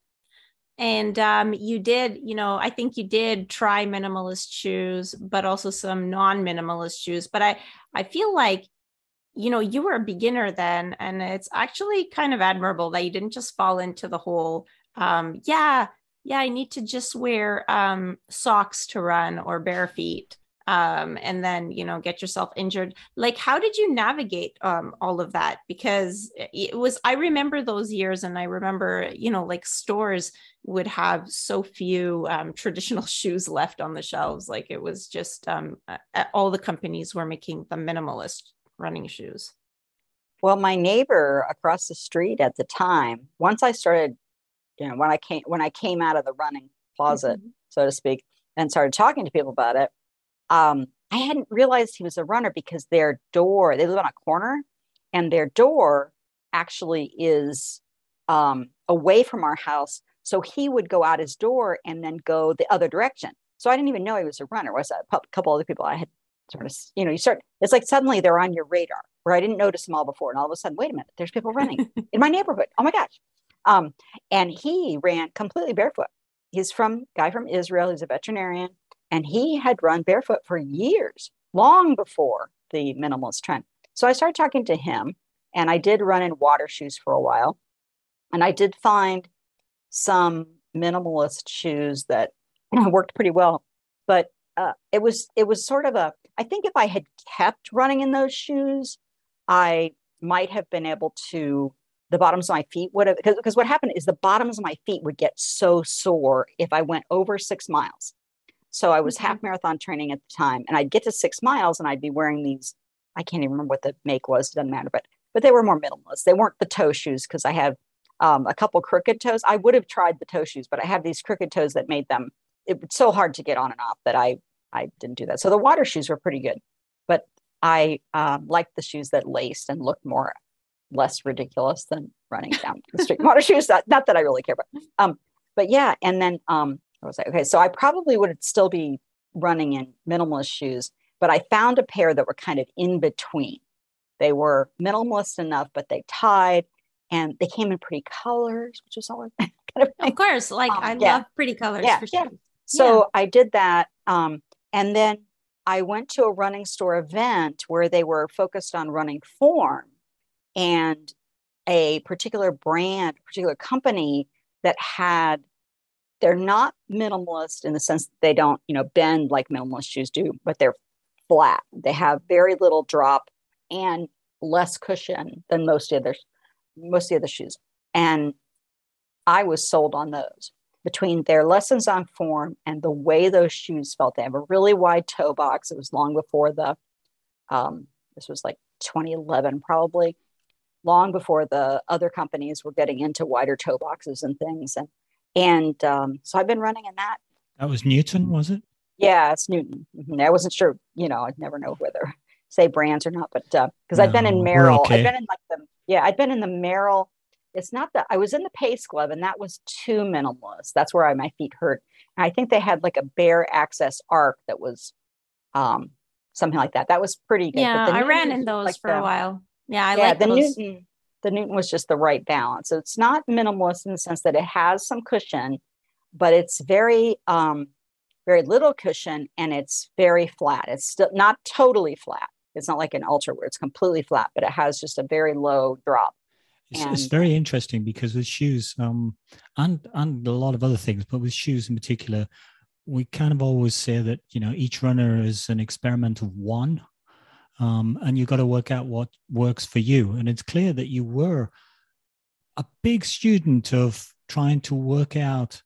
And um, you did, you know, I think you did try minimalist shoes, but also some non-minimalist shoes. But I I feel like you know you were a beginner then and it's actually kind of admirable that you didn't just fall into the whole um, yeah yeah i need to just wear um, socks to run or bare feet um, and then you know get yourself injured. Like how did you navigate um, all of that? Because it was i remember those years and i remember you know like stores would have so few um, (laughs) traditional shoes left on the shelves. Like it was just um, all the companies were making the minimalist running shoes. Well my neighbor across the street at the time once i started you know when i came when i came out of the running closet mm-hmm. so to speak and started talking to people about it um, I hadn't realized he was a runner because their door, they live on a corner, and their door actually is um, away from our house. So he would go out his door and then go the other direction. So I didn't even know he was a runner. Was a couple other people I had sort of, you know, you start. It's like suddenly they're on your radar, where I didn't notice them all before, and all of a sudden, wait a minute, there's people running (laughs) in my neighborhood. Oh my gosh! Um, and he ran completely barefoot. He's from guy from Israel. He's a veterinarian. And he had run barefoot for years, long before the minimalist trend. So I started talking to him, and I did run in water shoes for a while. And I did find some minimalist shoes that (clears throat) worked pretty well. But uh, it was it was sort of a I think if I had kept running in those shoes, I might have been able to the bottoms of my feet would have because what happened is the bottoms of my feet would get so sore if I went over six miles. So I was mm-hmm. half marathon training at the time, and I'd get to six miles, and I'd be wearing these. I can't even remember what the make was. Doesn't matter, but but they were more minimalist. They weren't the toe shoes because I have um, a couple crooked toes. I would have tried the toe shoes, but I have these crooked toes that made them it was so hard to get on and off that I I didn't do that. So the water shoes were pretty good, but I um, liked the shoes that laced and looked more less ridiculous than running down the street. water shoes, not, not that I really care about. Um, but yeah, and then um, I was like, okay, so I probably would still be running in minimalist shoes, but I found a pair that were kind of in between. They were minimalist enough, but they tied and they came in pretty colors, which was always (laughs) kind of Of course, like um, I yeah. love pretty colors yeah, for sure. Yeah. So. I did that. Um, and then I went to a running store event where they were focused on running form and a particular brand, particular company that had they're not minimalist in the sense that they don't, you know, bend like minimalist shoes do, but they're flat. They have very little drop and less cushion than most of the most of the shoes. And I was sold on those. Between their lessons on form and the way those shoes felt, they have a really wide toe box. It was long before the, um, this was like 2011 probably, long before the other companies were getting into wider toe boxes and things. And and um, so I've been running in that. That was Newton, was it? Yeah, it's Newton. Mm-hmm. I wasn't sure, you know, I'd never know whether say brands or not, but because uh, no, I've been in Merrell, okay. I've been in like the yeah, I've been in the Merrell. It's not that I was in the Pace Glove, and that was too minimalist. That's where I, my feet hurt. And I think they had like a bare access arc that was um, something like that. That was pretty good. Yeah, I ran in those like for the, a while. Yeah, I yeah, like the those. Newton the Newton was just the right balance. So it's not minimalist in the sense that it has some cushion, but it's very, um, very little cushion and it's very flat. It's still not totally flat. It's not like an ultra where it's completely flat, but it has just a very low drop. It's, and, it's very interesting because with shoes, um, and and a lot of other things, but with shoes in particular, we kind of always say that you know each runner is an experiment of one um, and you've got to work out what works for you. And it's clear that you were a big student of trying to work out,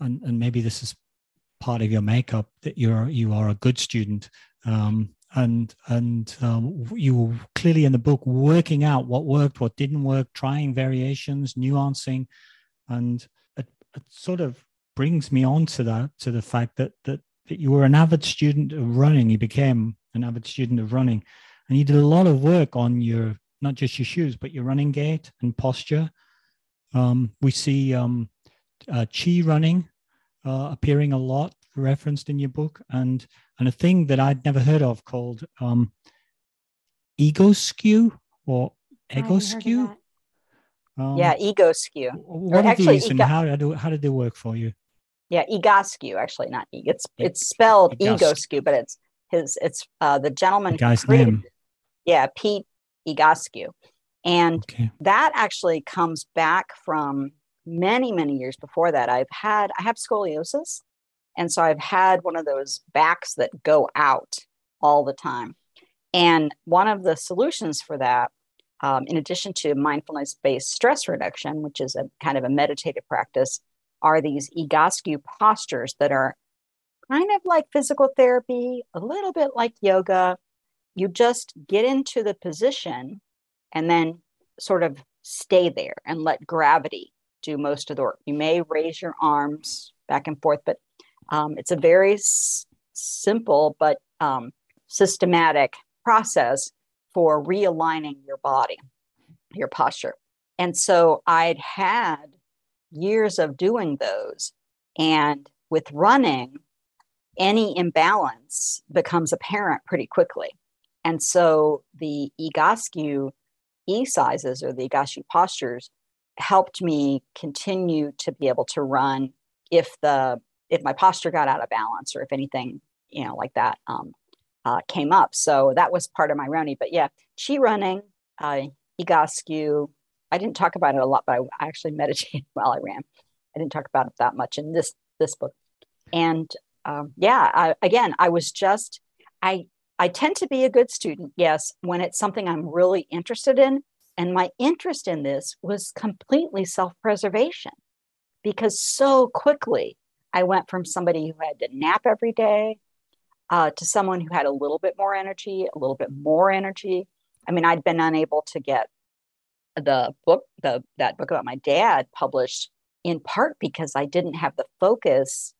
and, and maybe this is part of your makeup that you're you are a good student. Um, and and um, you were clearly in the book working out what worked, what didn't work, trying variations, nuancing, and it, at sort of brings me on to that to the fact that that that you were an avid student of running. You became an avid student of running, and you did a lot of work on your not just your shoes but your running gait and posture. Um, we see um, uh, chi running uh, appearing a lot referenced in your book, and and a thing that I'd never heard of called um, egoscue or egoscue. Um, yeah, egoscue. What are actually, these, and ego- how do how did they work for you? Yeah, egoscue. Actually, not e. It's it's spelled egoscue, but it's his. It's uh, the gentleman. The guy's created, name. Yeah, Pete Egoscue, and okay. that actually comes back from many many years before that. I've had I have scoliosis, and so I've had one of those backs that go out all the time. And one of the solutions for that, um, in addition to mindfulness based stress reduction, which is a kind of a meditative practice, are these Egoscue postures that are kind of like physical therapy, a little bit like yoga. You just get into the position and then sort of stay there and let gravity do most of the work. You may raise your arms back and forth, but um, it's a very s- simple but um, systematic process for realigning your body, your posture. And so I'd had years of doing those. And with running, any imbalance becomes apparent pretty quickly. And so the Egoscue E sizes or the Egoscue postures helped me continue to be able to run if the if my posture got out of balance or if anything you know like that um, uh, came up so that was part of my running but yeah chi running uh, egoscue i didn't talk about it a lot but i actually meditated (laughs) while i ran. I didn't talk about it that much in this this book. And um, yeah I, again i was just i i tend to be a good student yes when it's something i'm really interested in. And my interest in this was completely self-preservation because so quickly I went from somebody who had to nap every day uh, to someone who had a little bit more energy, a little bit more energy. I mean, I'd been unable to get the book, the that book about my dad published in part because I didn't have the focus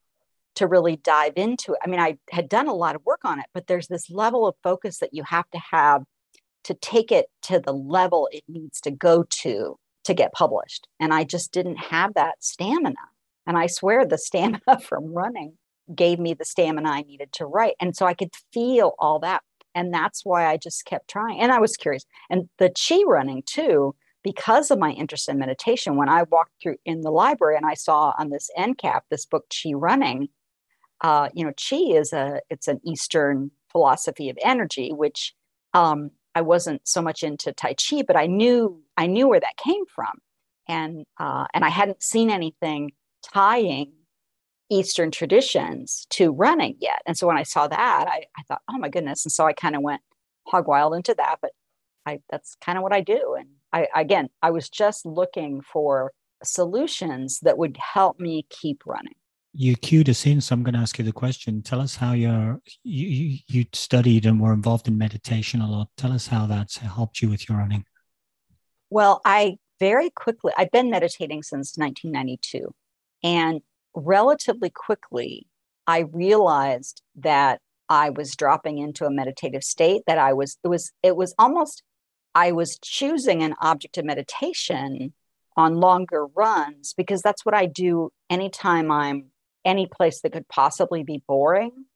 to really dive into it. I mean, I had done a lot of work on it, but there's this level of focus that you have to have to take it to the level it needs to go to to get published. And I just didn't have that stamina. And I swear the (laughs) stamina from running gave me the stamina I needed to write. And so I could feel all that. And that's why I just kept trying. And I was curious. And the chi running too, because of my interest in meditation, when I walked through in the library and I saw on this end cap this book, Chi Running, uh, you know, Chi is a it's an Eastern philosophy of energy, which um, I wasn't so much into Tai Chi, but I knew I knew where that came from, and uh, and I hadn't seen anything tying Eastern traditions to running yet. And so when I saw that, I, I thought, oh my goodness. And so I kind of went hog wild into that. But I that's kind of what I do. And I again, I was just looking for solutions that would help me keep running. You cued us in, so I'm going to ask you the question. Tell us how you're you you studied and were involved in meditation a lot. Tell us how that's helped you with your running. Well, I very quickly I've been meditating since 1992 and relatively quickly, I realized that I was dropping into a meditative state, that I was, it was, it was almost, I was choosing an object of meditation on longer runs because that's what I do anytime I'm any place that could possibly be boring.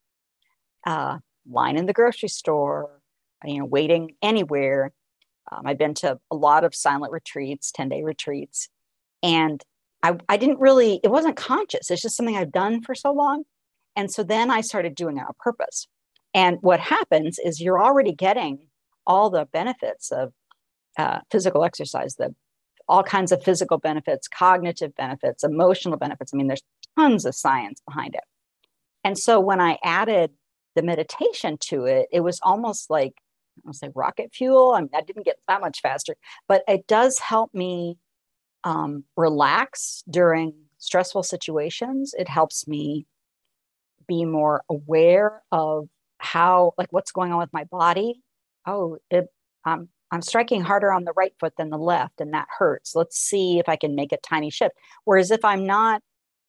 Uh, line in the grocery store, you know, waiting anywhere. Um, I've been to a lot of silent retreats, 10 day retreats. And I, I didn't really, it wasn't conscious. It's just something I've done for so long. And so then I started doing it on purpose. And what happens is you're already getting all the benefits of uh, physical exercise, the all kinds of physical benefits, cognitive benefits, emotional benefits. I mean, there's tons of science behind it. And so when I added the meditation to it, it was almost like I'll say rocket fuel. I mean, I didn't get that much faster, but it does help me um, relax during stressful situations. It helps me be more aware of how, like, what's going on with my body. Oh, it, um, I'm striking harder on the right foot than the left, and that hurts. Let's see if I can make a tiny shift. Whereas if I'm not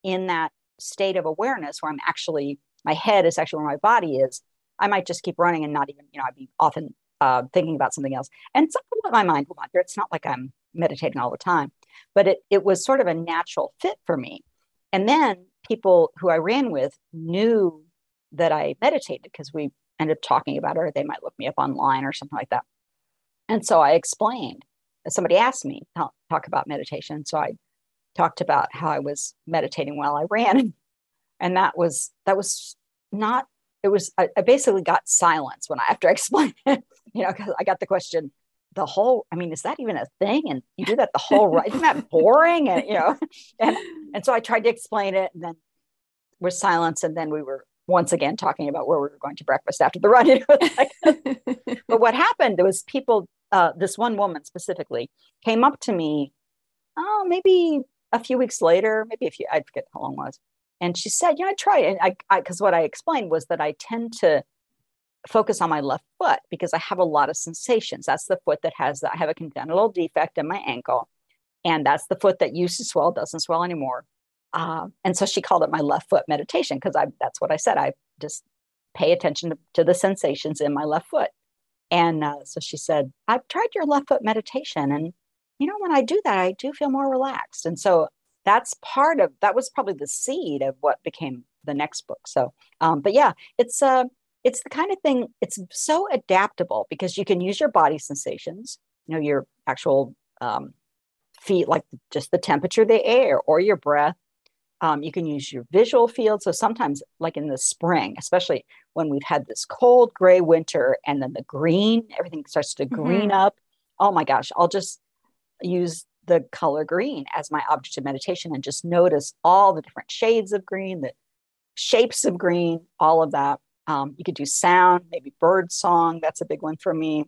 in that state of awareness where I'm actually, my head is actually where my body is, I might just keep running and not even, you know, I'd be often uh, thinking about something else. And something my mind will wander. It's not like I'm meditating all the time, but it, it was sort of a natural fit for me. And then people who I ran with knew that I meditated because we ended up talking about it, or they might look me up online or something like that. And so I explained. Somebody asked me to talk about meditation. So I talked about how I was meditating while I ran. (laughs) And that was that was not it was I, I basically got silence when I after I (laughs) explained it, you know, because I got the question, the whole i mean is that even a thing and you do that the whole right isn't that (laughs) boring and you know and and so i tried to explain it and then was silence and then we were once again talking about where we were going to breakfast after the run (laughs) (laughs) but what happened was people uh, this one woman specifically came up to me oh maybe a few weeks later maybe a few i forget how long it was and she said yeah i tried and i because what i explained was that i tend to focus on my left foot because I have a lot of sensations. That's the foot that has that. I have a congenital defect in my ankle, and that's the foot that used to swell doesn't swell anymore. Uh, and so she called it my left foot meditation because I that's what I said. I just pay attention to, to the sensations in my left foot. And uh, so she said, I've tried your left foot meditation, and you know when I do that, I do feel more relaxed. And so that's part of that was probably the seed of what became the next book. So, um, but yeah, it's uh, it's the kind of thing it's so adaptable because you can use your body sensations you know your actual um, feet like just the temperature of the air or your breath um, you can use your visual field so sometimes like in the spring especially when we've had this cold gray winter and then the green everything starts to mm-hmm. green up oh my gosh i'll just use the color green as my object of meditation and just notice all the different shades of green the shapes of green all of that um, you could do sound, maybe bird song. That's a big one for me.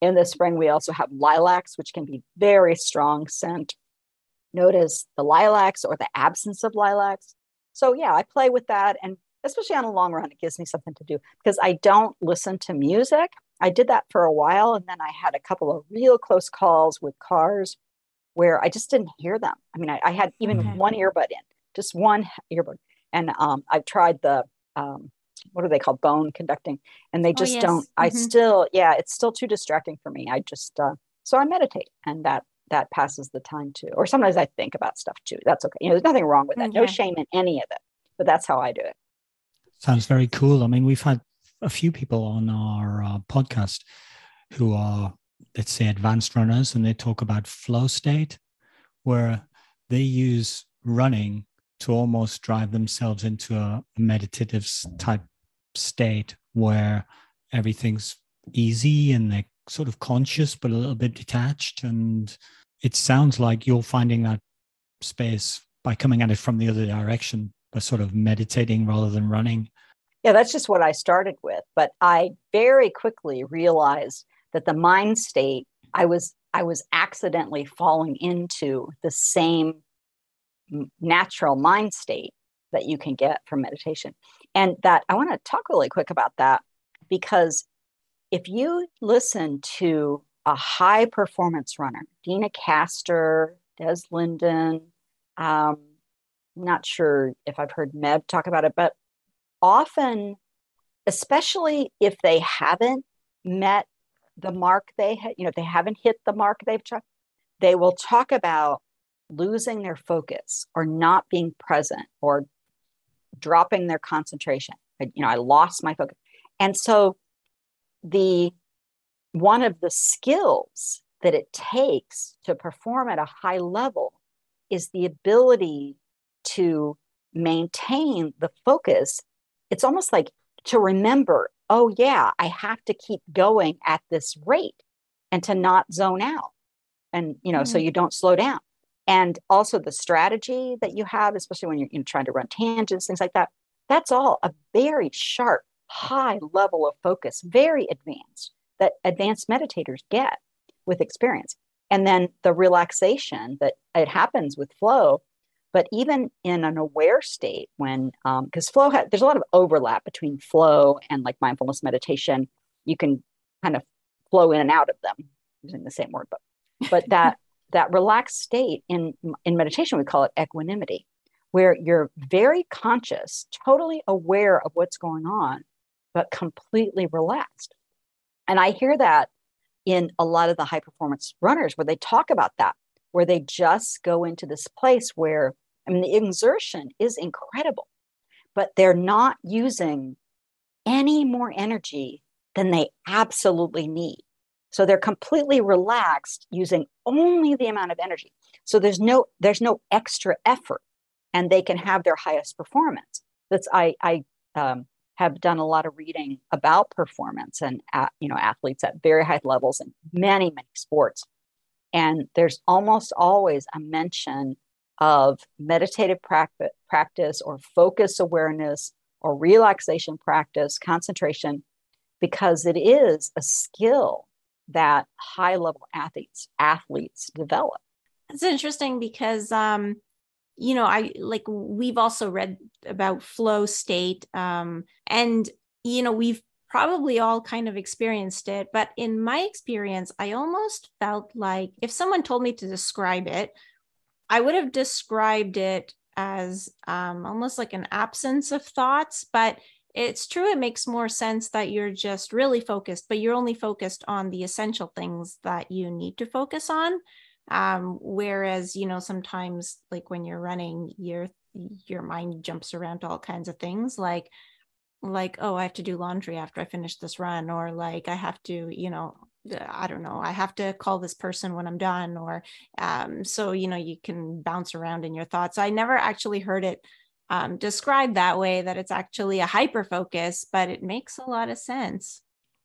In the spring, we also have lilacs, which can be very strong scent. Notice the lilacs or the absence of lilacs. So, yeah, I play with that. And especially on a long run, it gives me something to do because I don't listen to music. I did that for a while. And then I had a couple of real close calls with cars where I just didn't hear them. I mean, I, I had even okay. one earbud in, just one earbud. And um, I've tried the um, what are they called bone conducting and they oh, just oh, yes. don't mm-hmm. i still yeah it's still too distracting for me i just uh, so i meditate and that that passes the time too or sometimes i think about stuff too that's okay you know there's nothing wrong with that okay. no shame in any of it but that's how i do it sounds very cool i mean we've had a few people on our uh, podcast who are let's say advanced runners and they talk about flow state where they use running to almost drive themselves into a meditative type state where everything's easy and they're sort of conscious but a little bit detached. And it sounds like you're finding that space by coming at it from the other direction by sort of meditating rather than running. Yeah that's just what i started with. But i very quickly realized that the mind state i was i was accidentally falling into the same natural mind state that you can get from meditation. And that I want to talk really quick about that because if you listen to a high performance runner, Deena Kastor, Des Linden, um, not sure if I've heard Meb talk about it, but often, especially if they haven't met the mark they had, you know, if they haven't hit the mark they've tried, they will talk about losing their focus or not being present or dropping their concentration. You know, I lost my focus. And so the one of the skills that it takes to perform at a high level is the ability to maintain the focus. It's almost like to remember, oh, yeah, I have to keep going at this rate and to not zone out. And, you know, mm-hmm. so you don't slow down and also the strategy that you have especially when you're you know, trying to run tangents things like that that's all a very sharp high level of focus very advanced that advanced meditators get with experience. And then the relaxation that it happens with flow but even in an aware state when because um, flow ha- there's a lot of overlap between flow and like mindfulness meditation. You can kind of flow in and out of them using the same word but but (laughs) that that relaxed state in in meditation we call it equanimity where you're very conscious, totally aware of what's going on, but completely relaxed. And I hear that in a lot of the high performance runners where they talk about that, where they just go into this place where, I mean, the exertion is incredible, but they're not using any more energy than they absolutely need. So they're completely relaxed using only the amount of energy. So there's no there's no extra effort, and they can have their highest performance. That's I I um, have done a lot of reading about performance and you know athletes at very high levels in many many sports, and there's almost always a mention of meditative practice or focus awareness or relaxation practice, concentration, because it is a skill that high level athletes athletes develop. It's interesting because um, you know, I like we've also read about flow state um, and you know, we've probably all kind of experienced it, but in my experience, I almost felt like if someone told me to describe it, I would have described it as um, almost like an absence of thoughts, but it's true it makes more sense that you're just really focused but you're only focused on the essential things that you need to focus on um, whereas you know sometimes like when you're running your your mind jumps around to all kinds of things like like oh i have to do laundry after i finish this run or like i have to you know i don't know i have to call this person when i'm done or um, so you know you can bounce around in your thoughts i never actually heard it um, described that way that it's actually a hyper focus, but it makes a lot of sense.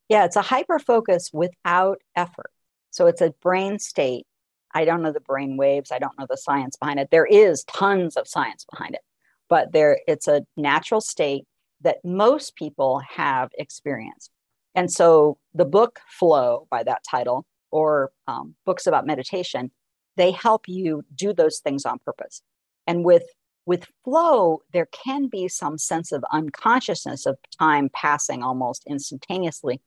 Yeah, it's a hyper focus without effort. So it's a brain state. I don't know the brain waves. I don't know the science behind it. There is tons of science behind it, but there it's a natural state that most people have experienced. And so the book Flow by that title, or um, books about meditation, they help you do those things on purpose. And with with flow, there can be some sense of unconsciousness of time passing almost instantaneously.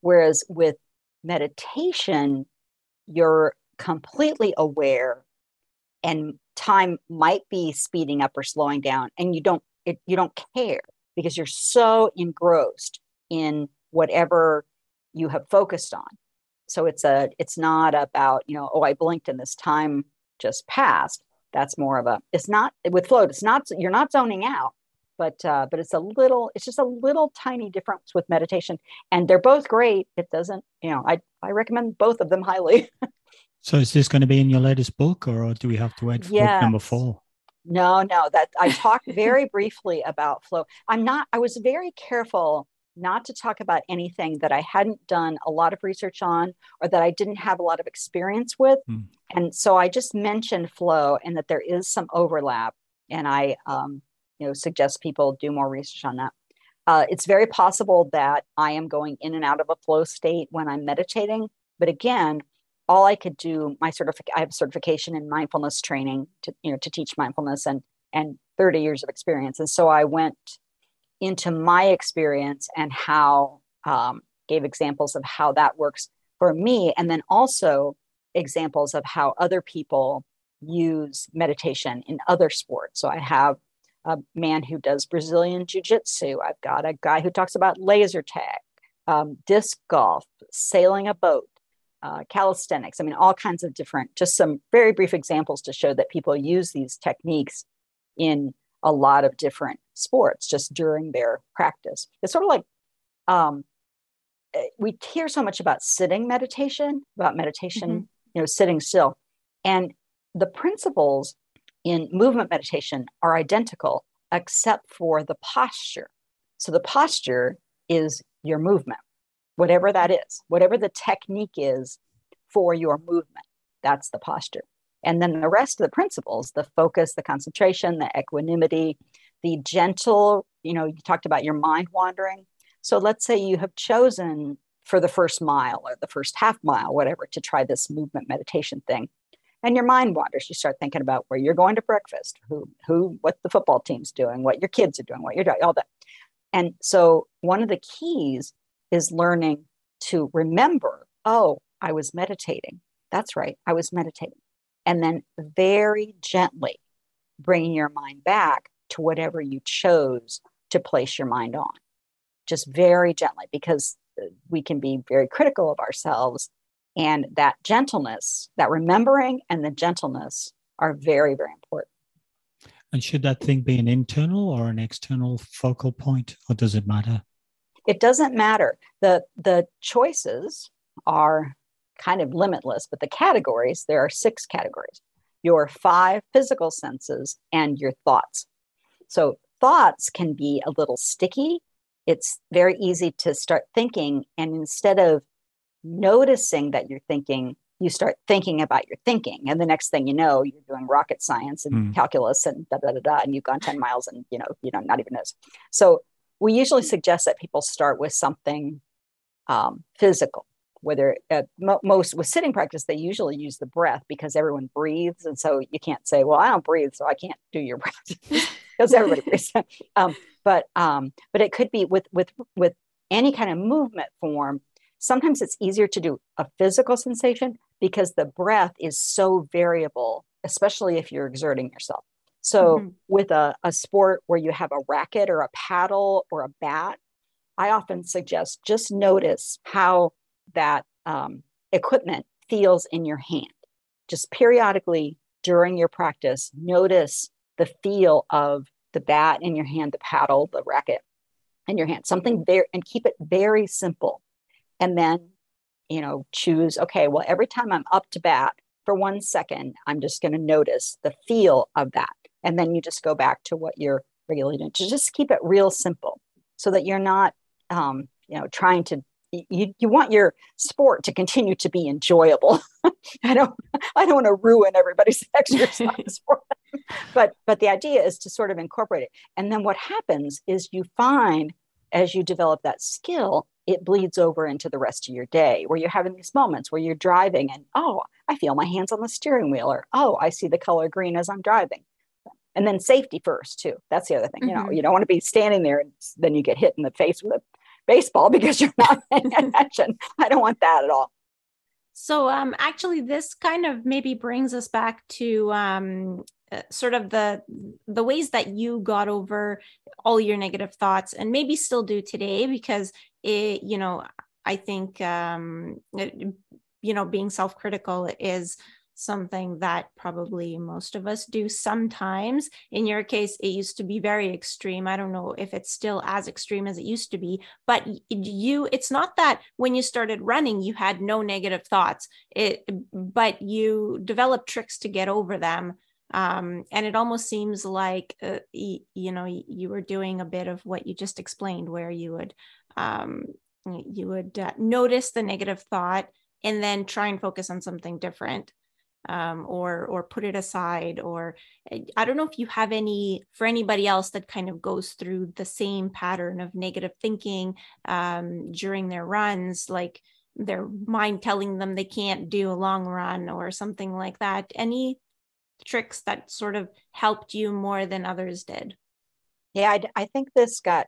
Whereas with meditation, you're completely aware and time might be speeding up or slowing down and you don't it, you don't care because you're so engrossed in whatever you have focused on. So it's a it's not about you know oh i blinked and this time just passed. That's more of a it's not with float it's not you're not zoning out but uh, but it's a little it's just a little tiny difference with meditation. And they're both great. It doesn't you know i i recommend both of them highly (laughs) so is this going to be in your latest book or do we have to wait for yes. book number four no no that i talked very briefly about flow i'm not i was very careful not to talk about anything that I hadn't done a lot of research on or that I didn't have a lot of experience with. Mm. And so I just mentioned flow and that there is some overlap. And I, um, you know, suggest people do more research on that. Uh, it's very possible that I am going in and out of a flow state when I'm meditating. But again, all I could do, my certific, I have certification in mindfulness training to, you know, to teach mindfulness and and 30 years of experience. And so I went into my experience and how um, gave examples of how that works for me and then also examples of how other people use meditation in other sports so i have a man who does brazilian jiu-jitsu i've got a guy who talks about laser tag um, disc golf sailing a boat uh, calisthenics i mean all kinds of different just some very brief examples to show that people use these techniques in a lot of different sports just during their practice. It's sort of like um, eh, we hear so much about sitting meditation, about meditation, mm-hmm. you know, sitting still. And the principles in movement meditation are identical except for the posture. So the posture is your movement, whatever that is, whatever the technique is for your movement, that's the posture. And then the rest of the principles, the focus, the concentration, the equanimity, the gentle, you know, you talked about your mind wandering. So let's say you have chosen for the first mile or the first half mile, whatever, to try this movement meditation thing. And your mind wanders. You start thinking about where you're going to breakfast, who, who, what the football team's doing, what your kids are doing, what you're doing, all that. And so one of the keys is learning to remember, oh, I was meditating. That's right. I was meditating and then very gently bringing your mind back to whatever you chose to place your mind on, just very gently, because uh, we can be very critical of ourselves. And that gentleness, that remembering and the gentleness are very, very important. And should that thing be an internal or an external focal point, or does it matter? It doesn't matter. The the choices are kind of limitless, but the categories, there are six categories. Your five physical senses and your thoughts. So thoughts can be a little sticky. It's very easy to start thinking and instead of noticing that you're thinking, you start thinking about your thinking and the next thing you know you're doing rocket science and mm. calculus and da da da da and you've gone 10 miles and you know you know not even knows so we usually suggest that people start with something um, physical whether uh, mo- most with sitting practice they usually use the breath because everyone breathes and so you can't say well i don't breathe so i can't do your (laughs) breath because everybody breathes (laughs) um, but um, but it could be with with with any kind of movement form sometimes it's easier to do a physical sensation because the breath is so variable, especially if you're exerting yourself. So, mm-hmm. with a, a sport where you have a racket or a paddle or a bat, I often suggest just notice how that um, equipment feels in your hand. Just periodically during your practice, notice the feel of the bat in your hand, the paddle, the racket in your hand, something very, and keep it very simple. And then you know, choose, okay, well, every time I'm up to bat for one second, I'm just going to notice the feel of that. And then you just go back to what you're regularly doing to just keep it real simple so that you're not, um, you know, trying to you, you want your sport to continue to be enjoyable. (laughs) I don't I don't want to ruin everybody's (laughs) exercise. But but the idea is to sort of incorporate it. And then what happens is you find as you develop that skill, it bleeds over into the rest of your day where you're having these moments where you're driving and oh i feel my hands on the steering wheel or oh i see the color green as i'm driving and then safety first too. That's the other thing you know mm-hmm. you don't want to be standing there and then you get hit in the face with a baseball (laughs) because you're not paying (laughs) attention. I don't want that at all. So um actually this kind of maybe brings us back to um uh, sort of the the ways that you got over all your negative thoughts and maybe still do today because it you know i think um it, you know being self-critical is something that probably most of us do sometimes. In your case, it used to be very extreme. I don't know if it's still as extreme as it used to be, but you, it's not that when you started running, you had no negative thoughts, it, but you developed tricks to get over them um, and it almost seems like uh, you know you were doing a bit of what you just explained where you would um, you would uh, notice the negative thought and then try and focus on something different um, or or put it aside or eh, i don't know if you have any for anybody else that kind of goes through the same pattern of negative thinking um, during their runs like their mind telling them they can't do a long run or something like that any tricks that sort of helped you more than others did? Yeah, I, I think this got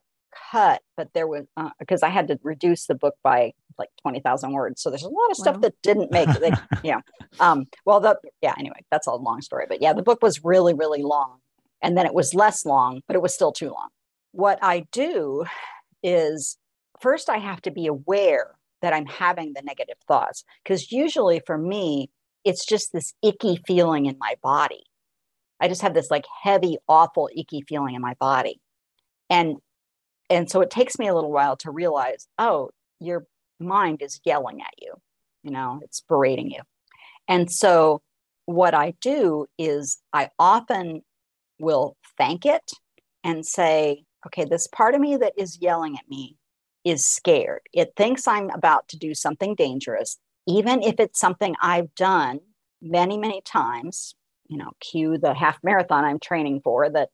cut, but there was because uh, I had to reduce the book by like twenty thousand words. So there's a lot of stuff that didn't make it. (laughs) yeah. Um, well, the yeah. Anyway, that's a long story, but yeah, the book was really really long, and then it was less long, but it was still too long. What I do is first I have to be aware that I'm having the negative thoughts because usually for me it's just this icky feeling in my body. I just have this like heavy, awful, icky feeling in my body. And and so it takes me a little while to realize, oh, your mind is yelling at you, you know, it's berating you. And so what I do is I often will thank it and say, okay, this part of me that is yelling at me is scared. It thinks I'm about to do something dangerous even if it's something I've done many, many times, you know, cue the half marathon I'm training for that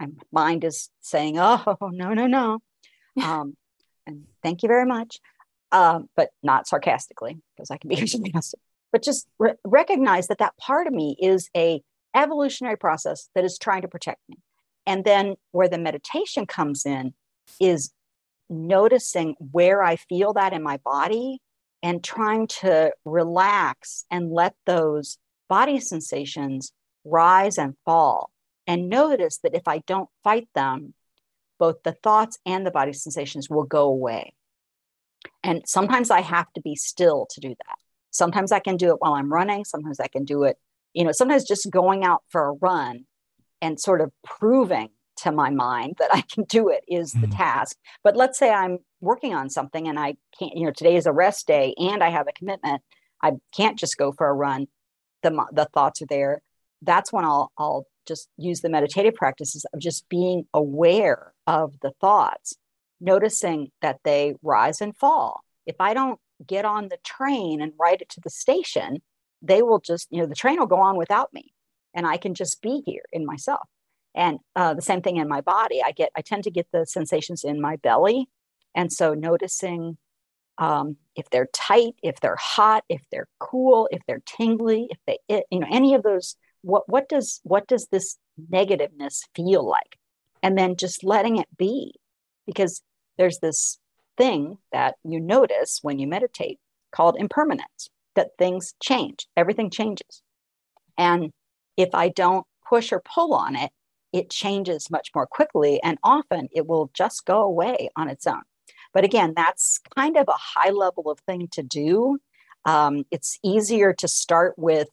my mind is saying, oh, (laughs) no, no, no. Um, and thank you very much. Um, but not sarcastically, because I can be (laughs) sarcastic. But just re- recognize that that part of me is a evolutionary process that is trying to protect me. And then where the meditation comes in is noticing where I feel that in my body and trying to relax and let those body sensations rise and fall and notice that if I don't fight them, both the thoughts and the body sensations will go away. And sometimes I have to be still to do that. Sometimes I can do it while I'm running. Sometimes I can do it, you know, sometimes just going out for a run and sort of proving to my mind that I can do it is the mm-hmm. task. But let's say I'm working on something and I can't, you know, today is a rest day and I have a commitment. I can't just go for a run. The, the thoughts are there. That's when I'll, I'll just use the meditative practices of just being aware of the thoughts, noticing that they rise and fall. If I don't get on the train and ride it to the station, they will just, you know, the train will go on without me and I can just be here in myself. And uh, the same thing in my body. I get, I tend to get the sensations in my belly. And so noticing um, if they're tight, if they're hot, if they're cool, if they're tingly, if they, you know, any of those, what, what does, what does this negativeness feel like? And then just letting it be because there's this thing that you notice when you meditate called impermanence, that things change, everything changes. And if I don't push or pull on it, it changes much more quickly and often it will just go away on its own. But again, that's kind of a high level of thing to do. Um, it's easier to start with,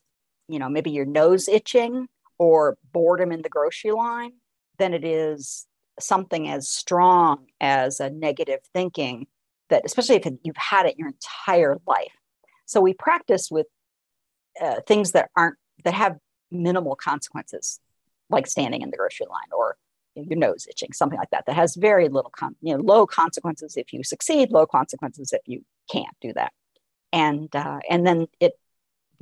you know, maybe your nose itching or boredom in the grocery line than it is something as strong as a negative thinking that, especially if you've had it your entire life. So we practice with uh, things that aren't, that have minimal consequences, like standing in the grocery line or your nose itching, something like that, that has very little, con- you know, low consequences if you succeed, low consequences if you can't do that. And, uh, and then it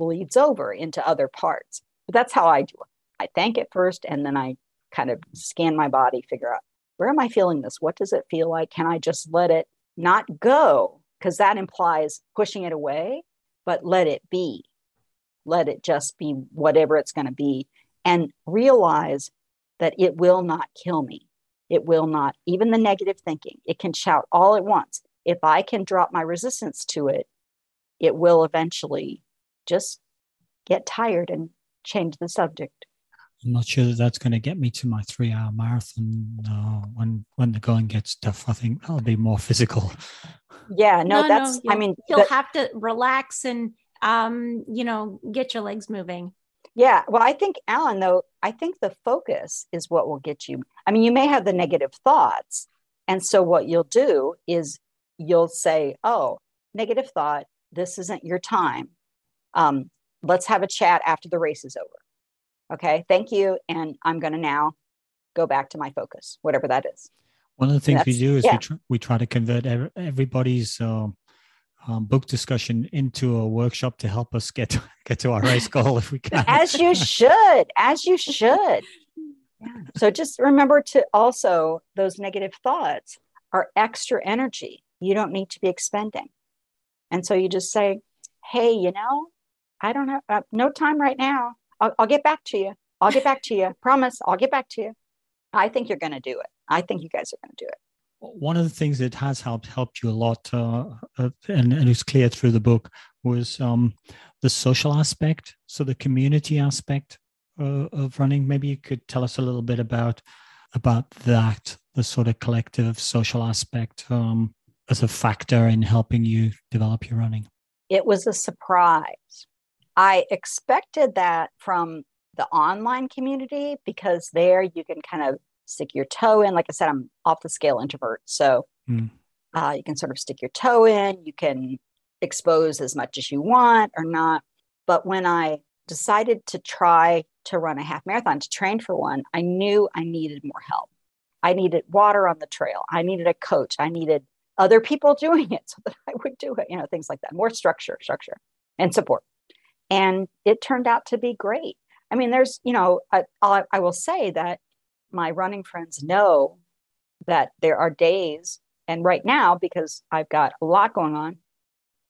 bleeds over into other parts. But that's how I do it. I thank it first, and then I kind of scan my body, figure out where am I feeling this? What does it feel like? Can I just let it not go? Because that implies pushing it away, but let it be. Let it just be whatever it's going to be. And realize that it will not kill me. It will not, even the negative thinking, it can shout all at once. If I can drop my resistance to it, it will eventually just get tired and change the subject. I'm not sure that that's going to get me to my three hour marathon uh, when when the going gets tough. I think that'll be more physical. Yeah, no, no that's. No, I mean, you'll have to relax and um, you know, get your legs moving. Yeah, well, I think Alan, though, I think the focus is what will get you. I mean, you may have the negative thoughts, and so what you'll do is you'll say, "Oh, negative thought. This isn't your time. Um, let's have a chat after the race is over." Okay, thank you. And I'm going to now go back to my focus, whatever that is. One of the things we do is yeah. we, try, we try to convert everybody's um, um, book discussion into a workshop to help us get to, (laughs) get to our race (laughs) goal if we can. As you should, as you should. Yeah. (laughs) So just remember to also those negative thoughts are extra energy you don't need to be expending. And so you just say, hey, you know, I don't have uh, no time right now. I'll, I'll get back to you. I'll get back to you. (laughs) Promise, I'll get back to you. I think you're going to do it. I think you guys are going to do it. One of the things that has helped helped you a lot, uh, uh, and, and it's clear through the book, was um, the social aspect, so the community aspect uh, of running. Maybe you could tell us a little bit about about that, the sort of collective social aspect um, as a factor in helping you develop your running. It was a surprise I expected that from the online community because there you can kind of stick your toe in. Like I said, I'm off the scale introvert. So mm. uh, you can sort of stick your toe in, you can expose as much as you want or not. But when I decided to try to run a half marathon to train for one, I knew I needed more help. I needed water on the trail. I needed a coach. I needed other people (laughs) doing it so that I would do it, you know, things like that. More structure, structure, and support and it turned out to be great. I mean there's you know I, I, will say that my running friends know that there are days and right now because i've got a lot going on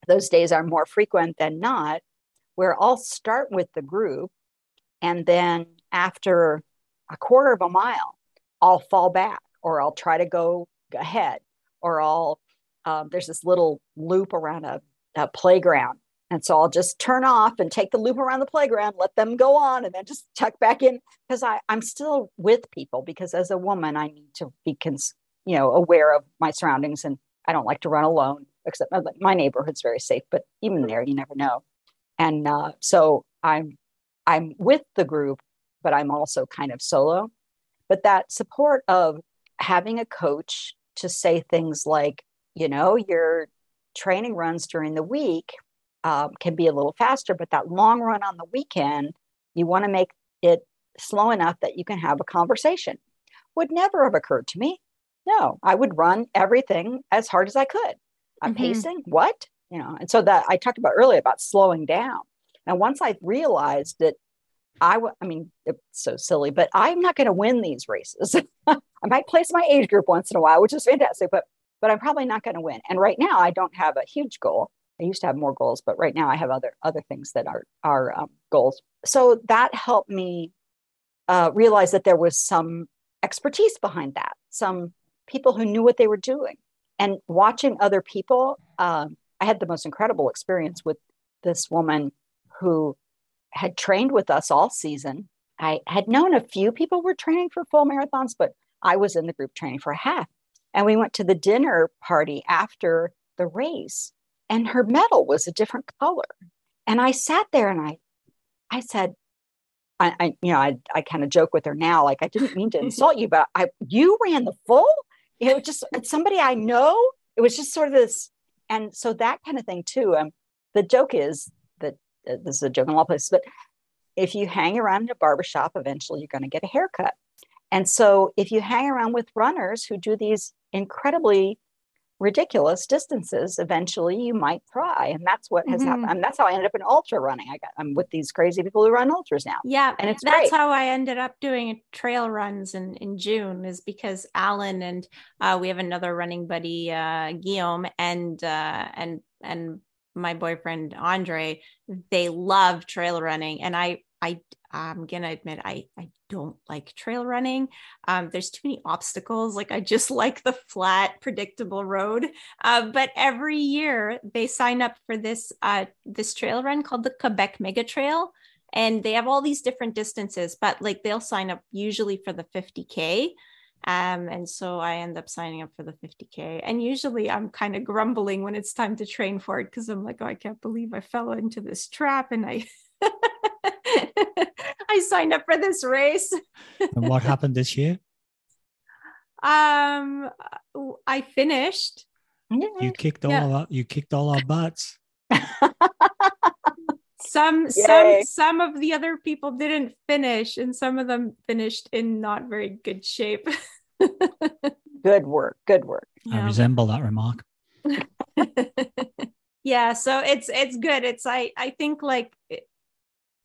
those days are more frequent than not where i'll start with the group and then after a quarter of a mile i'll fall back or i'll try to go ahead or i'll um, there's this little loop around a, a playground And so I'll just turn off and take the loop around the playground, let them go on, and then just tuck back in because I'm still with people. Because as a woman, I need to be, cons- you know, aware of my surroundings, and I don't like to run alone. Except uh, my neighborhood's very safe, but even there, you never know. And uh, so I'm I'm with the group, but I'm also kind of solo. But that support of having a coach to say things like, you know, your training runs during the week um, can be a little faster, but that long run on the weekend, you want to make it slow enough that you can have a conversation. Would never have occurred to me. No, I would run everything as hard as I could. I'm mm-hmm. pacing. What? You know, and so that I talked about earlier about slowing down. And once I realized that I, w- I mean, it's so silly, but I'm not going to win these races. (laughs) I might place my age group once in a while, which is fantastic, but but I'm probably not going to win. And right now, I don't have a huge goal. I used to have more goals, but right now I have other other things that are are um, goals. So that helped me uh, realize that there was some expertise behind that, some people who knew what they were doing, and watching other people. Um, I had the most incredible experience with this woman who had trained with us all season. I had known a few people were training for full marathons, but I was in the group training for a half. And we went to the dinner party after the race, and her medal was a different color. And I sat there and I, I said, I, I you know, I, I kind of joke with her now, like I didn't mean to (laughs) insult you, but I, you ran the full. It was just somebody I know. It was just sort of this, and so that kind of thing too. Um, the joke is uh, this is a joke in all places, but if you hang around in a barbershop, eventually you're going to get a haircut. And so if you hang around with runners who do these incredibly ridiculous distances, eventually you might try. And that's what has mm-hmm. happened. And that's how I ended up in ultra running. I got I'm with these crazy people who run ultras now. Yeah. And it's that's great. how I ended up doing trail runs in, in June is because Alan and uh, we have another running buddy, uh, Guillaume and uh, and and my boyfriend Andre, they love trail running, and I I I'm gonna admit I I don't like trail running. Um, there's too many obstacles. Like I just (laughs) like the flat, predictable road. Uh, but every year they sign up for this uh, this trail run called the Quebec Mega Trail, and they have all these different distances. But like they'll sign up usually for the 50k. Um, and so I end up signing up for the 50K. And usually I'm kind of grumbling when it's time to train for it because I'm like, oh, I can't believe I fell into this trap and I (laughs) (laughs) (laughs) I signed up for this race. (laughs) and what happened this year? Um I finished. You kicked all yeah. our, you kicked all our butts. (laughs) some Yay. some some of the other people didn't finish and some of them finished in not very good shape good work good work i resemble that remark yeah so it's it's good it's i i think like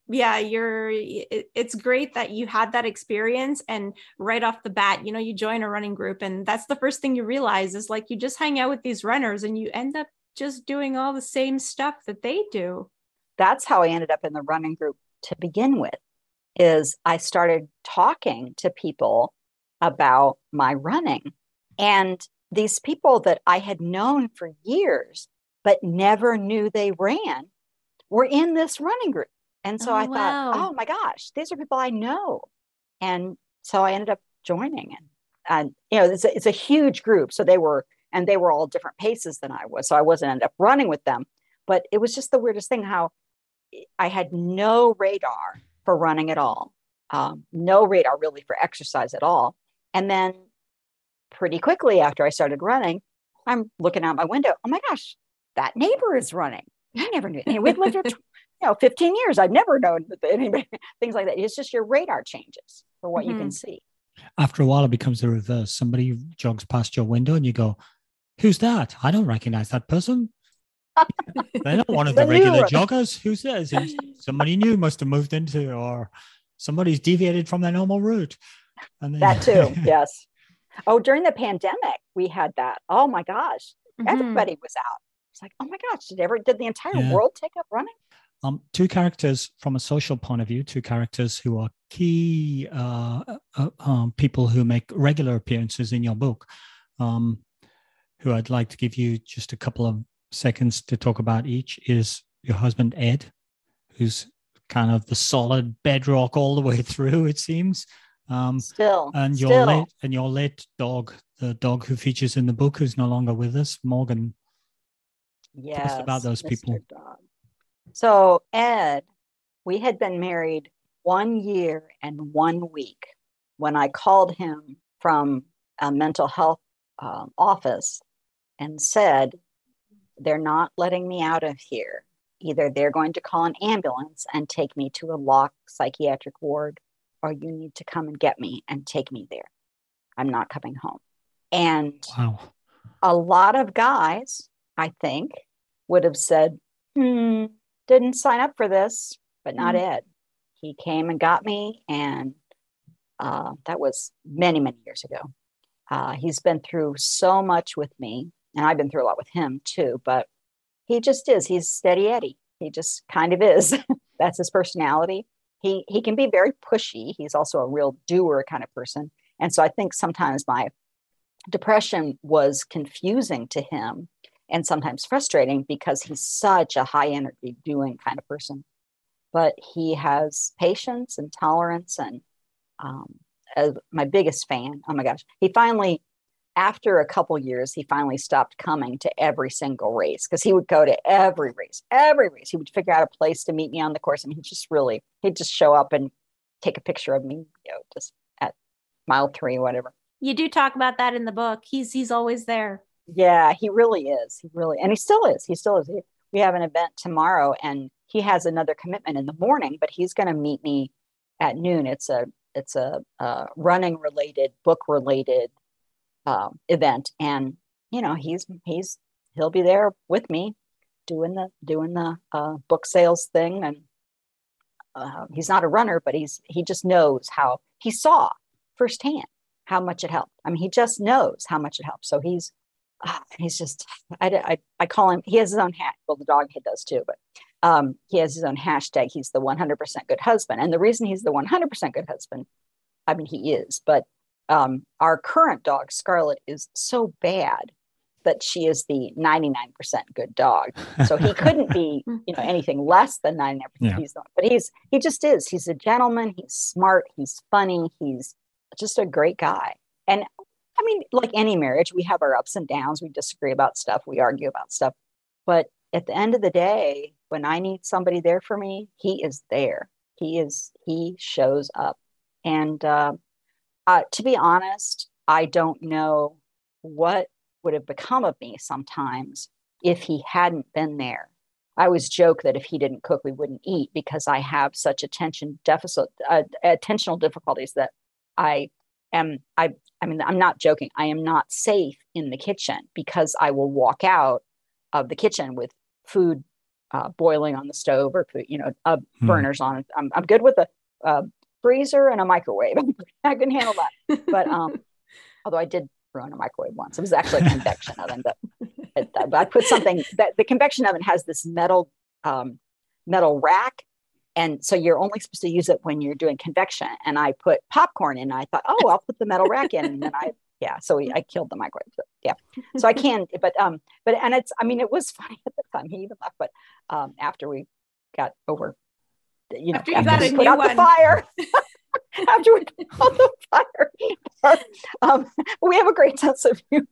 yeah you're it's great that you had that experience and right off the bat you know you join a running group and that's the first thing you realize is like you just hang out with these runners and you end up just doing all the same stuff that they do that's how I ended up in the running group to begin with is I started talking to people about my running and these people that I had known for years but never knew they ran were in this running group. And so oh, I wow. thought, oh my gosh, these are people I know. And so I ended up joining and and you know it's a, it's a huge group so they were and they were all different paces than I was so I wasn't end up running with them but it was just the weirdest thing how I had no radar for running at all, um, no radar really for exercise at all. And then pretty quickly after I started running, I'm looking out my window. Oh my gosh, that neighbor is running. I never knew. And we've lived here, you know, 15 years. I've never known (laughs) anybody, things like that. It's just your radar changes for what mm-hmm. you can mm-hmm. see. After a while, it becomes the reverse. Somebody jogs past your window and you go, Who's that? I don't recognize that person. (laughs) They're not one of the, the regular joggers. Who says? (laughs) Somebody new must have moved into, or somebody's deviated from their normal route. And then, that too, yes. Oh, during the pandemic, we had that. Oh my gosh, mm-hmm. everybody was out. It's like, oh my gosh, did ever did the entire yeah. world take up running? Um, two characters from a social point of view, two characters who are key uh, uh, um, people who make regular appearances in your book. Um, who I'd like to give you just a couple of seconds to talk about each is your husband Ed, who's kind of the solid bedrock all the way (laughs) through. It seems. Um, still, and your still. late and your late dog, the dog who features in the book, who's no longer with us, Morgan. Yes, about those Mr. people. Dog. So Ed, we had been married one year and one week when I called him from a mental health um, office and said, They're not letting me out of here. Either they're going to call an ambulance and take me to a locked psychiatric ward, or you need to come and get me and take me there. I'm not coming home. And wow. a lot of guys, I think, would have said, hmm, didn't sign up for this, but not mm-hmm. Ed. He came and got me, and uh, that was many, many years ago. Uh, he's been through so much with me, and I've been through a lot with him too. But he just is. He's steady Eddie. He just kind of is. (laughs) That's his personality. He he can be very pushy. He's also a real doer kind of person. And so I think sometimes my depression was confusing to him and sometimes frustrating because he's such a high energy doing kind of person. But he has patience and tolerance and um, my biggest fan. Oh my gosh. He finally, after a couple years, he finally stopped coming to every single race because he would go to every race, every race. He would figure out a place to meet me on the course. I mean, he just really, he'd just show up and take a picture of me, you know, just at mile three, whatever. You do talk about that in the book. He's he's always there. Yeah, he really is. He really, and he still is. He still is. We have an event tomorrow, and he has another commitment in the morning, but he's going to meet me at noon. It's a it's a, running related, book related uh, event, and you know he's he's he'll be there with me doing the doing the uh, book sales thing, and uh, he's not a runner, but he's he just knows how he saw firsthand how much it helped. I mean, he just knows how much it helps. So he's uh, he's just I, I, I call him he has his own hat well the dog does too but um, he has his own hashtag. He's the 100% good husband. And the reason he's the 100% good husband i mean he is but um, our current dog scarlet is so bad that she is the 99% good dog. So he couldn't be (laughs) you know anything less than 99% yeah. he's the, but he's he just is. He's a gentleman. He's smart. He's funny. He's just a great guy. And I mean, like any marriage, we have our ups and downs. We disagree about stuff, we argue about stuff. But at the end of the day, when I need somebody there for me, he is there. He is, he shows up. And uh, uh, to be honest, I don't know what would have become of me sometimes if he hadn't been there. I always joke that if he didn't cook, we wouldn't eat because I have such attention deficit, uh, attentional difficulties that I am I I mean I'm not joking. I am not safe in the kitchen because I will walk out of the kitchen with food uh, boiling on the stove or put, you know uh, hmm. burners on it. I'm I'm good with a, a freezer and a microwave. (laughs) I can handle that. But um, (laughs) although I did ruin a microwave once, it was actually a convection oven. But, but I put something that the convection oven has this metal um, metal rack and so you're only supposed to use it when you're doing convection. And I put popcorn in. I thought, oh, I'll put the metal rack in, and then I (laughs) yeah. So I killed the microwave. So, yeah. So I (laughs) can, but um, but and it's I mean it was (laughs) funny at the time. He even laughed, but um, after we got over, you know, after, you after we put out one. the fire. (laughs) after we (laughs) put the fire. (laughs) Um, we have a great sense of humor.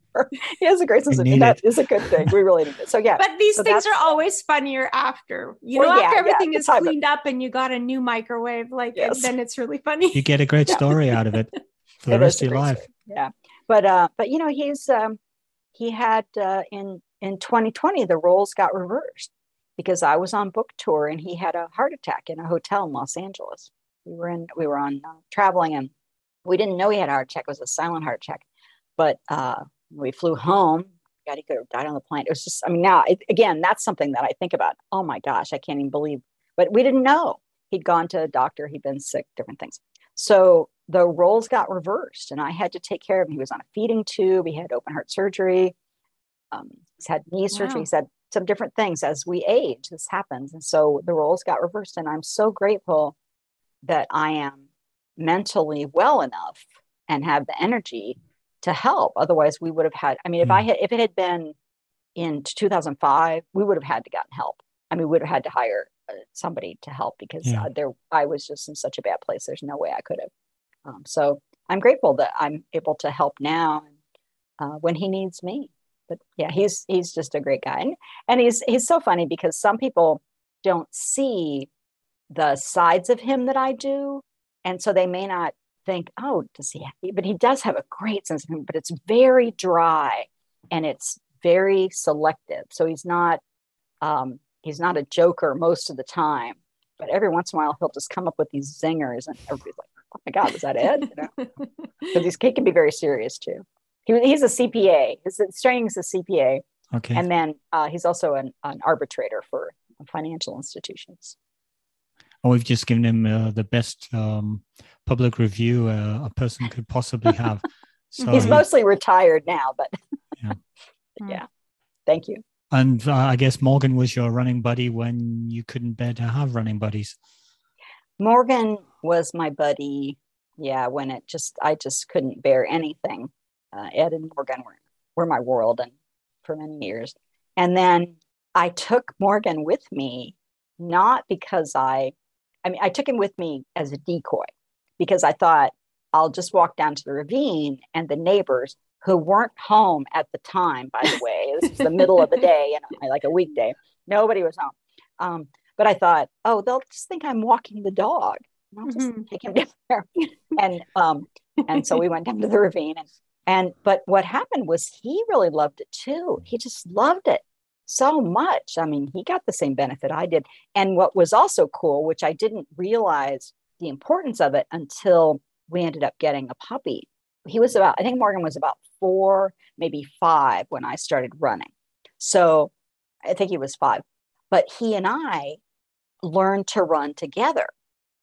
He has a great sense of humor. That is a good thing. We really need it. So yeah. But these so things are always funnier after. You well, know, yeah, after everything yeah, is cleaned up and you got a new microwave, like yes. then it's really funny. You get a great story out of it for the it rest of your life. Story. Yeah. But uh, but you know, he's um he had uh in in 2020 the roles got reversed because I was on book tour and he had a heart attack in a hotel in Los Angeles we were in we were on uh, traveling and we didn't know he had a heart attack. It was a silent heart attack. But uh, we flew home god he could have died on the plane. It was just i mean now it, again that's something that i think about. Oh my gosh i can't even believe but we didn't know. He'd gone to a doctor. He'd been sick different things. So the roles got reversed and i had to take care of him. He was on a feeding tube. He had open heart surgery. Um, he's had knee surgery. Wow. he's had some different things as we age. This happens. And so the roles got reversed and i'm so grateful that I am mentally well enough and have the energy to help. Otherwise, we would have had. I mean, if I hmm. had, if it had been in 2005, we would have had to gotten help. I mean, we would have had to hire uh, somebody to help because yeah. uh, there I was just in such a bad place. There's no way I could have. Um, so I'm grateful that I'm able to help now uh, when he needs me. But yeah, he's he's just a great guy, and, and he's he's so funny because some people don't see the sides of him that I do, and so they may not think, oh, does he? Have, but he does have a great sense of humor, but it's very dry and it's very selective. So he's not um, he's not a joker most of the time, but every once in a while he'll just come up with these zingers, and everybody's like, "Oh my God, was that Ed?" Because you know? (laughs) he can be very serious too. He, he's a CPA. His training is a CPA. Okay. And then uh, he's also an, an arbitrator for financial institutions. Oh, we've just given him uh, the best um, public review uh, a person could possibly have. (laughs) So he's mostly retired now, but (laughs) (laughs) yeah. yeah. Thank you. And uh, I guess Morgan was your running buddy when you couldn't bear to have running buddies. Morgan was my buddy. Yeah, when it just I just couldn't bear anything. Uh, Ed and Morgan were were my world, and for many years. And then I took Morgan with me, not because I, I mean, I took him with me as a decoy because I thought I'll just walk down to the ravine and the neighbors who weren't home at the time, by the way, this was the middle of the (laughs) day and like a weekday, nobody was home. Um, but I thought, oh, they'll just think I'm walking the dog. I'll just mm-hmm. take him (laughs) down there. and um, and so we went down to the ravine and and but what happened was he really loved it too. He just loved it so much. I mean, he got the same benefit I did. And what was also cool, which I didn't realize the importance of it until we ended up getting a puppy. He was about, I think Morgan was about four, maybe five when I started running. So I think he was five. But he and I learned to run together.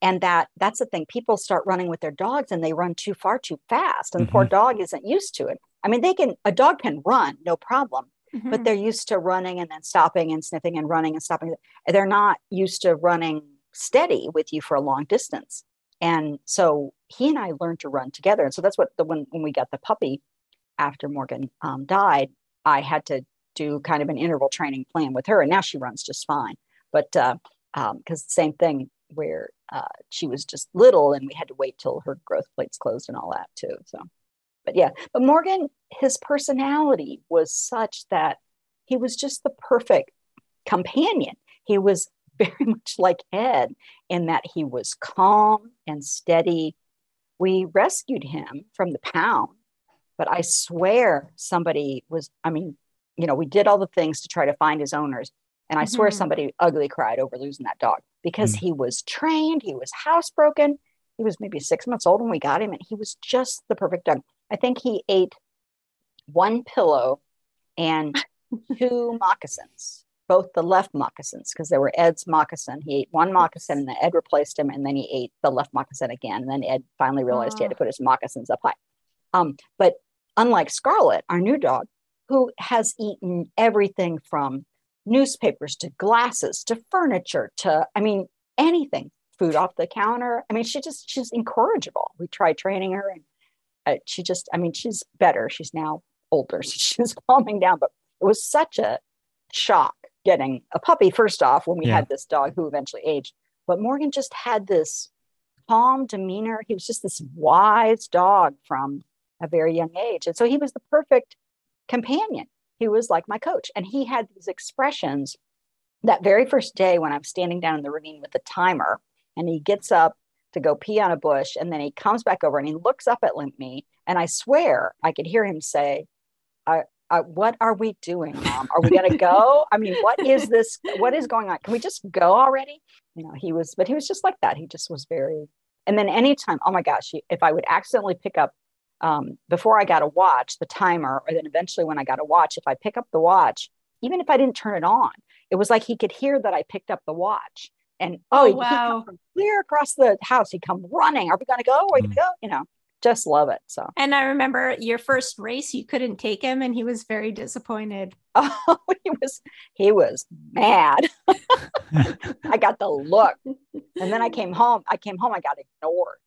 And that that's the thing. People start running with their dogs and they run too far too fast. And mm-hmm. the poor dog isn't used to it. I mean, they can a dog can run, no problem. Mm-hmm. But they're used to running and then stopping and sniffing and running and stopping. They're not used to running steady with you for a long distance. And so he and I learned to run together. And so that's what the when when we got the puppy after Morgan um, died, I had to do kind of an interval training plan with her, and now she runs just fine. But because uh, um, same thing where uh, she was just little, and we had to wait till her growth plates closed and all that too. So, but yeah, but Morgan, his personality was such that he was just the perfect companion. He was (laughs) very much like Ed in that he was calm and steady. We rescued him from the pound, but I swear somebody was, I mean, you know, we did all the things to try to find his owners. And I mm-hmm. swear somebody ugly cried over losing that dog because mm-hmm. he was trained, he was housebroken. He was maybe six months old when we got him, and he was just the perfect dog. I think he ate one pillow and (laughs) two moccasins both the left moccasins because they were Ed's moccasin. He ate one moccasin and then Ed replaced him and then he ate the left moccasin again. And then Ed finally realized he had to put his moccasins up high. Um, but unlike Scarlet, our new dog, who has eaten everything from newspapers to glasses to furniture to, I mean, anything, food off the counter. I mean, she just, she's incorrigible. We tried training her and uh, she just, I mean, she's better. She's now older, (laughs) so she's calming down, but it was such a shock getting a puppy first off when we yeah. had this dog who eventually aged. But morgan just had this calm demeanor. He was just this wise dog from a very young age. And so he was the perfect companion. He was like my coach. And he had these expressions that very first day when i'm standing down in the ravine with the timer and he gets up to go pee on a bush and then he comes back over and he looks up at Link me and i swear i could hear him say I, uh, what are we doing, mom? Are we going to go? I mean, what is this? What is going on? Can we just go already? You know, he was, but he was just like that. He just was very, and then anytime, oh my gosh, if I would accidentally pick up um, before I got a watch, the timer, or then eventually when I got a watch, if I pick up the watch, even if I didn't turn it on, it was like he could hear that I picked up the watch. And oh, oh wow. from clear across the house. He'd come running. Are we going to go? Are we going to mm. go? You know, just love it. So, and I remember your first race, you couldn't take him, and he was very disappointed. (laughs) Oh, he was he was mad. (laughs) I got the look, and then I (laughs) came home. I came home. I got ignored.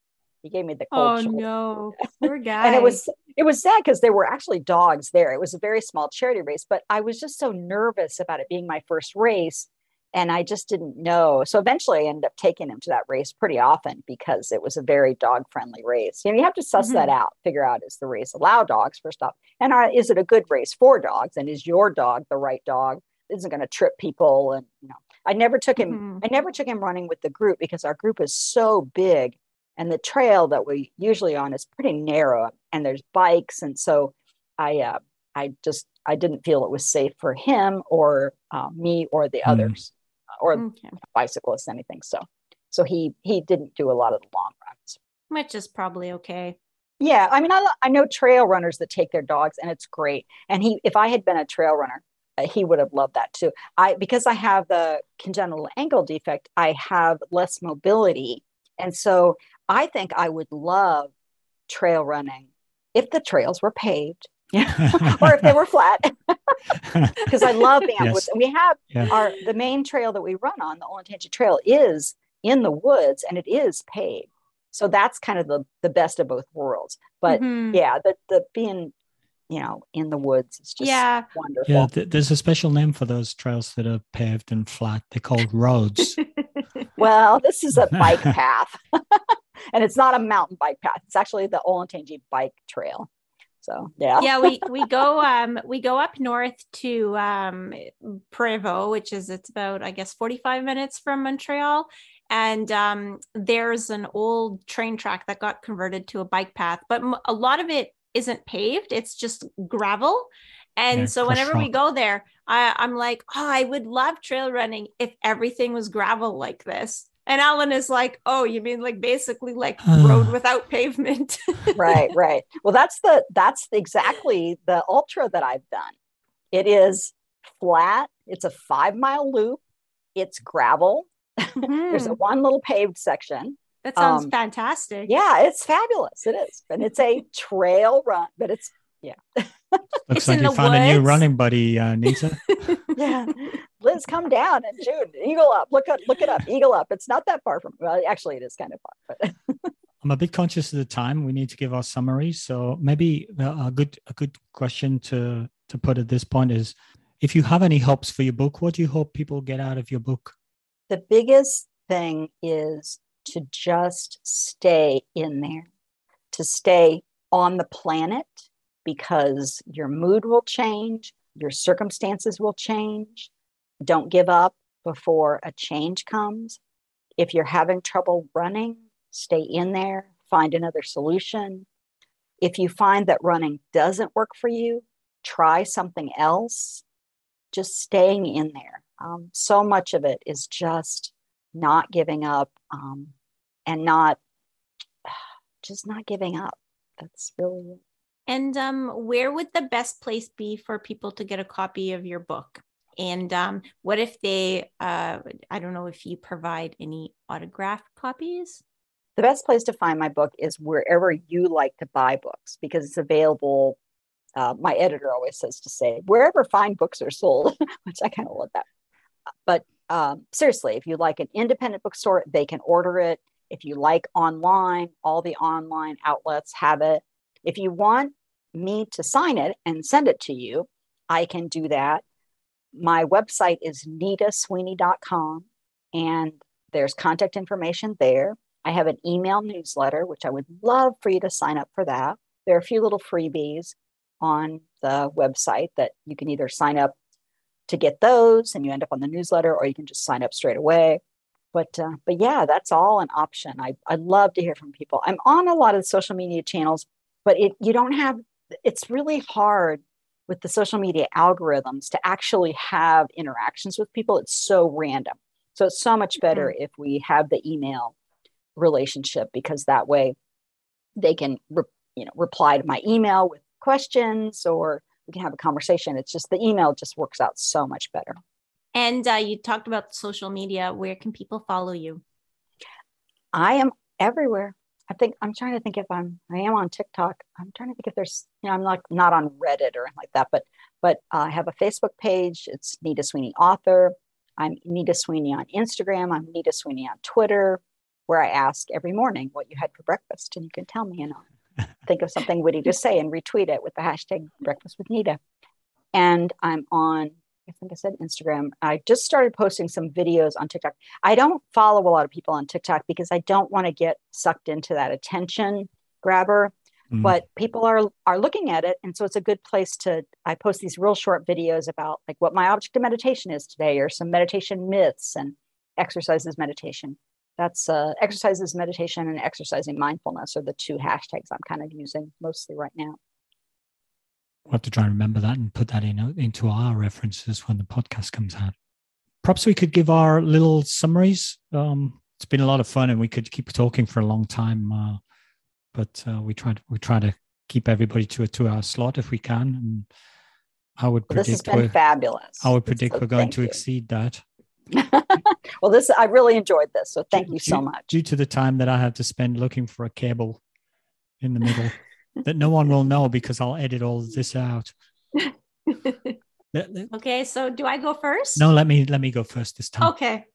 He gave me the cold. Oh shoulder. no, poor guy. and it was it was sad because there were actually dogs there. It was a very small charity race, but I was just so nervous about it being my first race. And I just didn't know. So eventually I ended up taking him to that race pretty often because it was a very dog friendly race. You know, you have to suss mm-hmm. that out, figure out is the race allow dogs first off, and are, is it a good race for dogs? And is your dog the right dog? Isn't going to trip people? And you know, I never took him. Mm-hmm. I never took him running with the group because our group is so big, and the trail that we usually on is pretty narrow, and there's bikes, and so I uh, I just I didn't feel it was safe for him or uh, me or the mm. others or okay. bicyclists, anything. So, so he he didn't do a lot of the long runs, which is probably okay. Yeah, I mean, I I know trail runners that take their dogs, and it's great. And he, if I had been a trail runner, uh, he would have loved that too. I because I have the congenital ankle defect, I have less mobility, and so I think I would love trail running if the trails were paved (laughs) or if they were flat. (laughs) Because i love being yes. woods and we have yeah. our the main trail that we run on the olentangy trail is in the woods and it is paved. So that's kind of the the best of both worlds. But mm-hmm. yeah the the being you know in the woods is just yeah. wonderful. Yeah th- there's a special name for those trails that are paved and flat. They're called roads. (laughs) Well this is a bike path. And it's not a mountain bike path. It's actually the olentangy bike trail so yeah. yeah, we (laughs) we go um we go up north to um Prévost, which is it's about I guess 45 minutes from Montreal. And um, there's an old train track that got converted to a bike path, but a lot of it isn't paved, it's just gravel. And yeah, so whenever we go there, I, I'm like, oh, I would love trail running if everything was gravel like this. And Alan is like, oh, you mean like basically like (sighs) road without pavement? (laughs) right, right. Well, that's the that's exactly the ultra that I've done. It is flat. It's a five mile loop. It's gravel. (laughs) Mm-hmm. There's a one little paved section. That sounds um, fantastic. Yeah, it's fabulous. It is, and it's a trail run, but it's yeah. (laughs) (laughs) Looks it's like you found woods. a new running buddy, uh, Nita. (laughs) yeah, Liz, come down and June. Eagle up. Look up. Look it up. Eagle up. It's not that far from. Well, actually, it is kind of far. But (laughs) I'm a bit conscious of the time. We need to give our summary. So maybe a good a good question to to put at this point is, if you have any hopes for your book, what do you hope people get out of your book? The biggest thing is to just stay in there, to stay on the planet because your mood will change, your circumstances will change. Don't give up before a change comes. If you're having trouble running, stay in there, find another solution. If you find that running doesn't work for you, try something else. Just staying in there. Um, so much of it is just not giving up um, and not (sighs) just not giving up. That's really it. And um, where would the best place be for people to get a copy of your book? And um, what if they, uh, I don't know if you provide any autographed copies? The best place to find my book is wherever you like to buy books because it's available. Uh, my editor always says to say, wherever fine books are sold, (laughs) which I kind of love that. But um, seriously, if you like an independent bookstore, they can order it. If you like online, all the online outlets have it. If you want me to sign it and send it to you, I can do that. My website is nitasweeney.com and there's contact information there. I have an email newsletter, which I would love for you to sign up for that. There are a few little freebies on the website that you can either sign up to get those and you end up on the newsletter or you can just sign up straight away but uh, but yeah that's all an option I, i love to hear from people i'm on a lot of social media channels but it you don't have it's really hard with the social media algorithms to actually have interactions with people. It's so random. So it's so much better mm-hmm. if we have the email relationship because that way they can re- you know reply to my email with questions or we can have a conversation. It's just the email just works out so much better. And uh, you talked about social media. Where can people follow you? I am everywhere I think I'm trying to think if I'm I am on TikTok. I'm trying to think if there's you know I'm like not on Reddit or anything like that, but but uh, I have a Facebook page. It's Nita Sweeney Author. I'm Nita Sweeney on Instagram. I'm Nita Sweeney on Twitter, where I ask every morning what you had for breakfast, and you can tell me, and (laughs) I'll think of something witty to say and retweet it with the hashtag Breakfast with Nita. And I'm on I think I said Instagram. I just started posting some videos on TikTok. I don't follow a lot of people on TikTok because I don't want to get sucked into that attention grabber. Mm. But people are are looking at it, and so it's a good place to. I post these real short videos about like what my object of meditation is today, or some meditation myths and exercises meditation. That's uh, exercises meditation and exercising mindfulness are the two hashtags I'm kind of using mostly right now. We'll have to try and remember that and put that in into our references when the podcast comes out. Perhaps we could give our little summaries. Um, it's been a lot of fun, and we could keep talking for a long time. Uh, but uh, we try to, we try to keep everybody to a two-hour slot if we can. And I would predict this has been fabulous. I would predict so we're going to you. exceed that. (laughs) well, this I really enjoyed this, so thank due, you so much. Due to the time that I have to spend looking for a cable in the middle (laughs) that no one will know because I'll edit all this out. (laughs) okay, so do I go first? No, let me let me go first this time. Okay.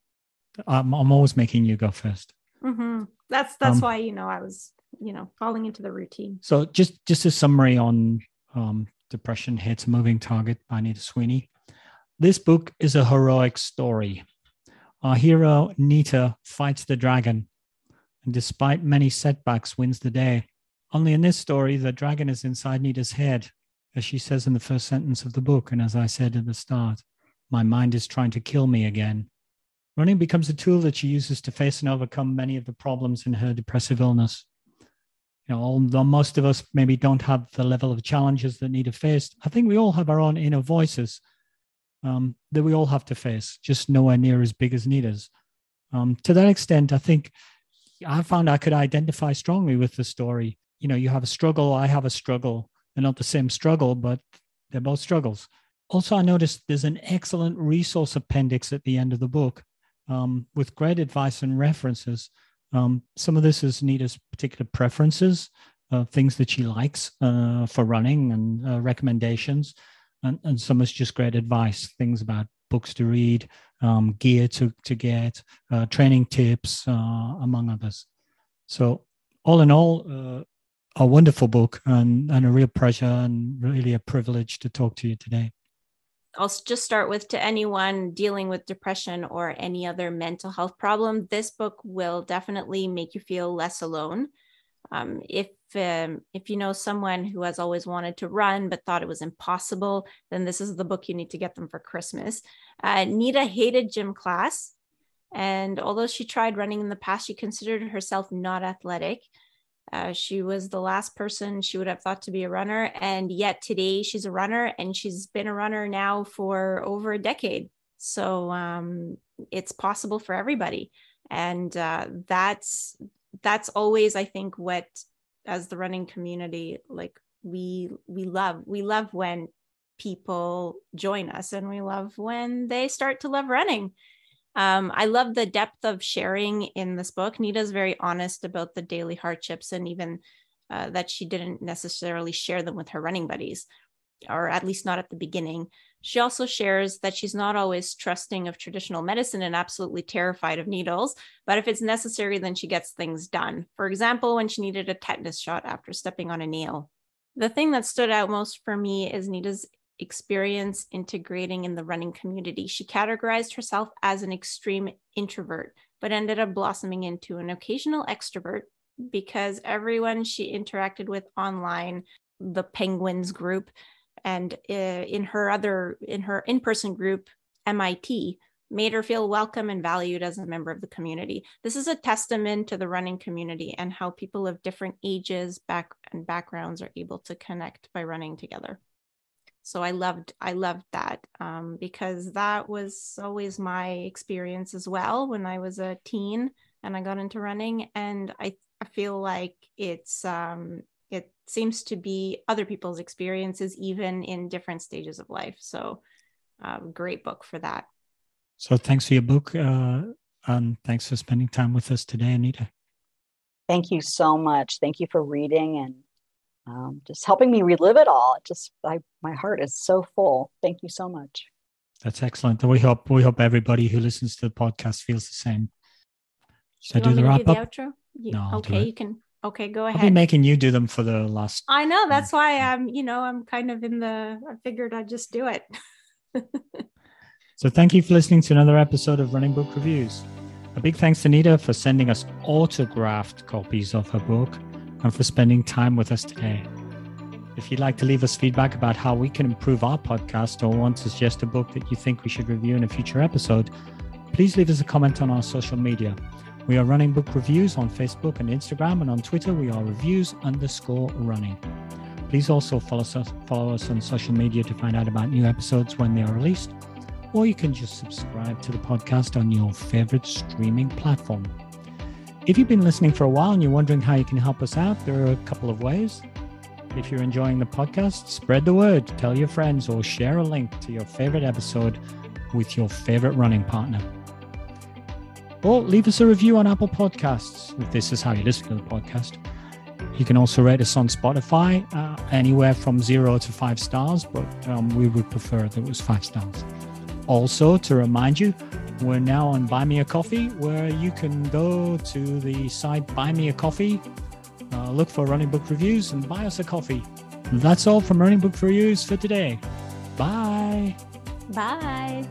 I'm I'm always making you go 1st mm-hmm. That's that's um, why you know I was you know falling into the routine. So just just a summary on um, depression hates a moving target by Anita Sweeney. This book is a heroic story. Our hero Nita fights the dragon, and despite many setbacks, wins the day. Only in this story, the dragon is inside Nita's head, as she says in the first sentence of the book, and as I said at the start, my mind is trying to kill me again. Running becomes a tool that she uses to face and overcome many of the problems in her depressive illness. You know, although most of us maybe don't have the level of challenges that Nita faced, I think we all have our own inner voices um, that we all have to face, just nowhere near as big as Nita's. Um, to that extent, I think I found I could identify strongly with the story you know you have a struggle i have a struggle they're not the same struggle but they're both struggles. Also i noticed there's an excellent resource appendix at the end of the book um, with great advice and references. Um, some of this is nita's particular preferences uh, things that she likes uh, for running and uh, recommendations and, and some is just great advice things about books to read um, gear to, to get uh, training tips uh, among others. So all in all, uh, a wonderful book and, and a real pleasure and really a privilege to talk to you today. I'll just start with to anyone dealing with depression or any other mental health problem, this book will definitely make you feel less alone. Um, if um, if you know someone who has always wanted to run but thought it was impossible, then this is the book you need to get them for Christmas. Uh, Nita hated gym class, and although she tried running in the past, she considered herself not athletic. Uh, she was the last person she would have thought to be a runner. And yet today she's a runner and she's been a runner now for over a decade. So um, it's possible for everybody. And uh, that's that's always, I think, what as the running community, like we we love. We love when people join us and we love when they start to love running um, I love the depth of sharing in this book. Nita's very honest about the daily hardships and even uh, that she didn't necessarily share them with her running buddies, or at least not at the beginning. She also shares that she's not always trusting of traditional medicine and absolutely terrified of needles, but if it's necessary, then she gets things done. For example, when she needed a tetanus shot after stepping on a nail. The thing that stood out most for me is Nita's experience integrating in the running community. She categorized herself as an extreme introvert, but ended up blossoming into an occasional extrovert because everyone she interacted with online, the Penguins group, and uh, in her other, in her in person group, MIT, made her feel welcome and valued as a member of the community. This is a testament to the running community and how people of different ages, back and backgrounds are able to connect by running together so i loved i loved that um, because that was always my experience as well when i was a teen and i got into running and i, I feel like it's um, it seems to be other people's experiences even in different stages of life. So uh, great book for that. So thanks for your book uh, and thanks for spending time with us today anita. Thank you so much. Thank you for reading and um, just helping me relive it all. It just I, my heart is so full. Thank you so much. That's excellent. We hope we hope everybody who listens to the podcast feels the same. Should I do the wrap do up? The outro? You, no. I'll okay, you can. Okay, go ahead. I've been making you do them for the last. I know. That's why I'm. You know, I'm kind of in the. I figured I'd just do it. So thank you for listening to another episode of Running Book Reviews. A big thanks to Nita for sending us autographed copies of her book and for spending time with us today. If you'd like to leave us feedback about how we can improve our podcast or want to suggest a book that you think we should review in a future episode, please leave us a comment on our social media. We are running book reviews on Facebook and Instagram, and on Twitter, we are reviews underscore running. Please also follow us, follow us on social media to find out about new episodes when they are released, or you can just subscribe to the podcast on your favorite streaming platform. If you've been listening for a while and you're wondering how you can help us out, there are a couple of ways. If you're enjoying the podcast, spread the word, tell your friends, or share a link to your favorite episode with your favorite running partner. Or leave us a review on Apple Podcasts if this is how you listen to the podcast. You can also rate us on Spotify, uh, anywhere from zero to five stars, but um, we would prefer that it was five stars. Also, to remind you, we're now on Buy Me a Coffee, where you can go to the site Buy Me a Coffee uh, look for Running Book Reviews and buy us a coffee. That's all from Running Book Reviews for today. Bye. Bye.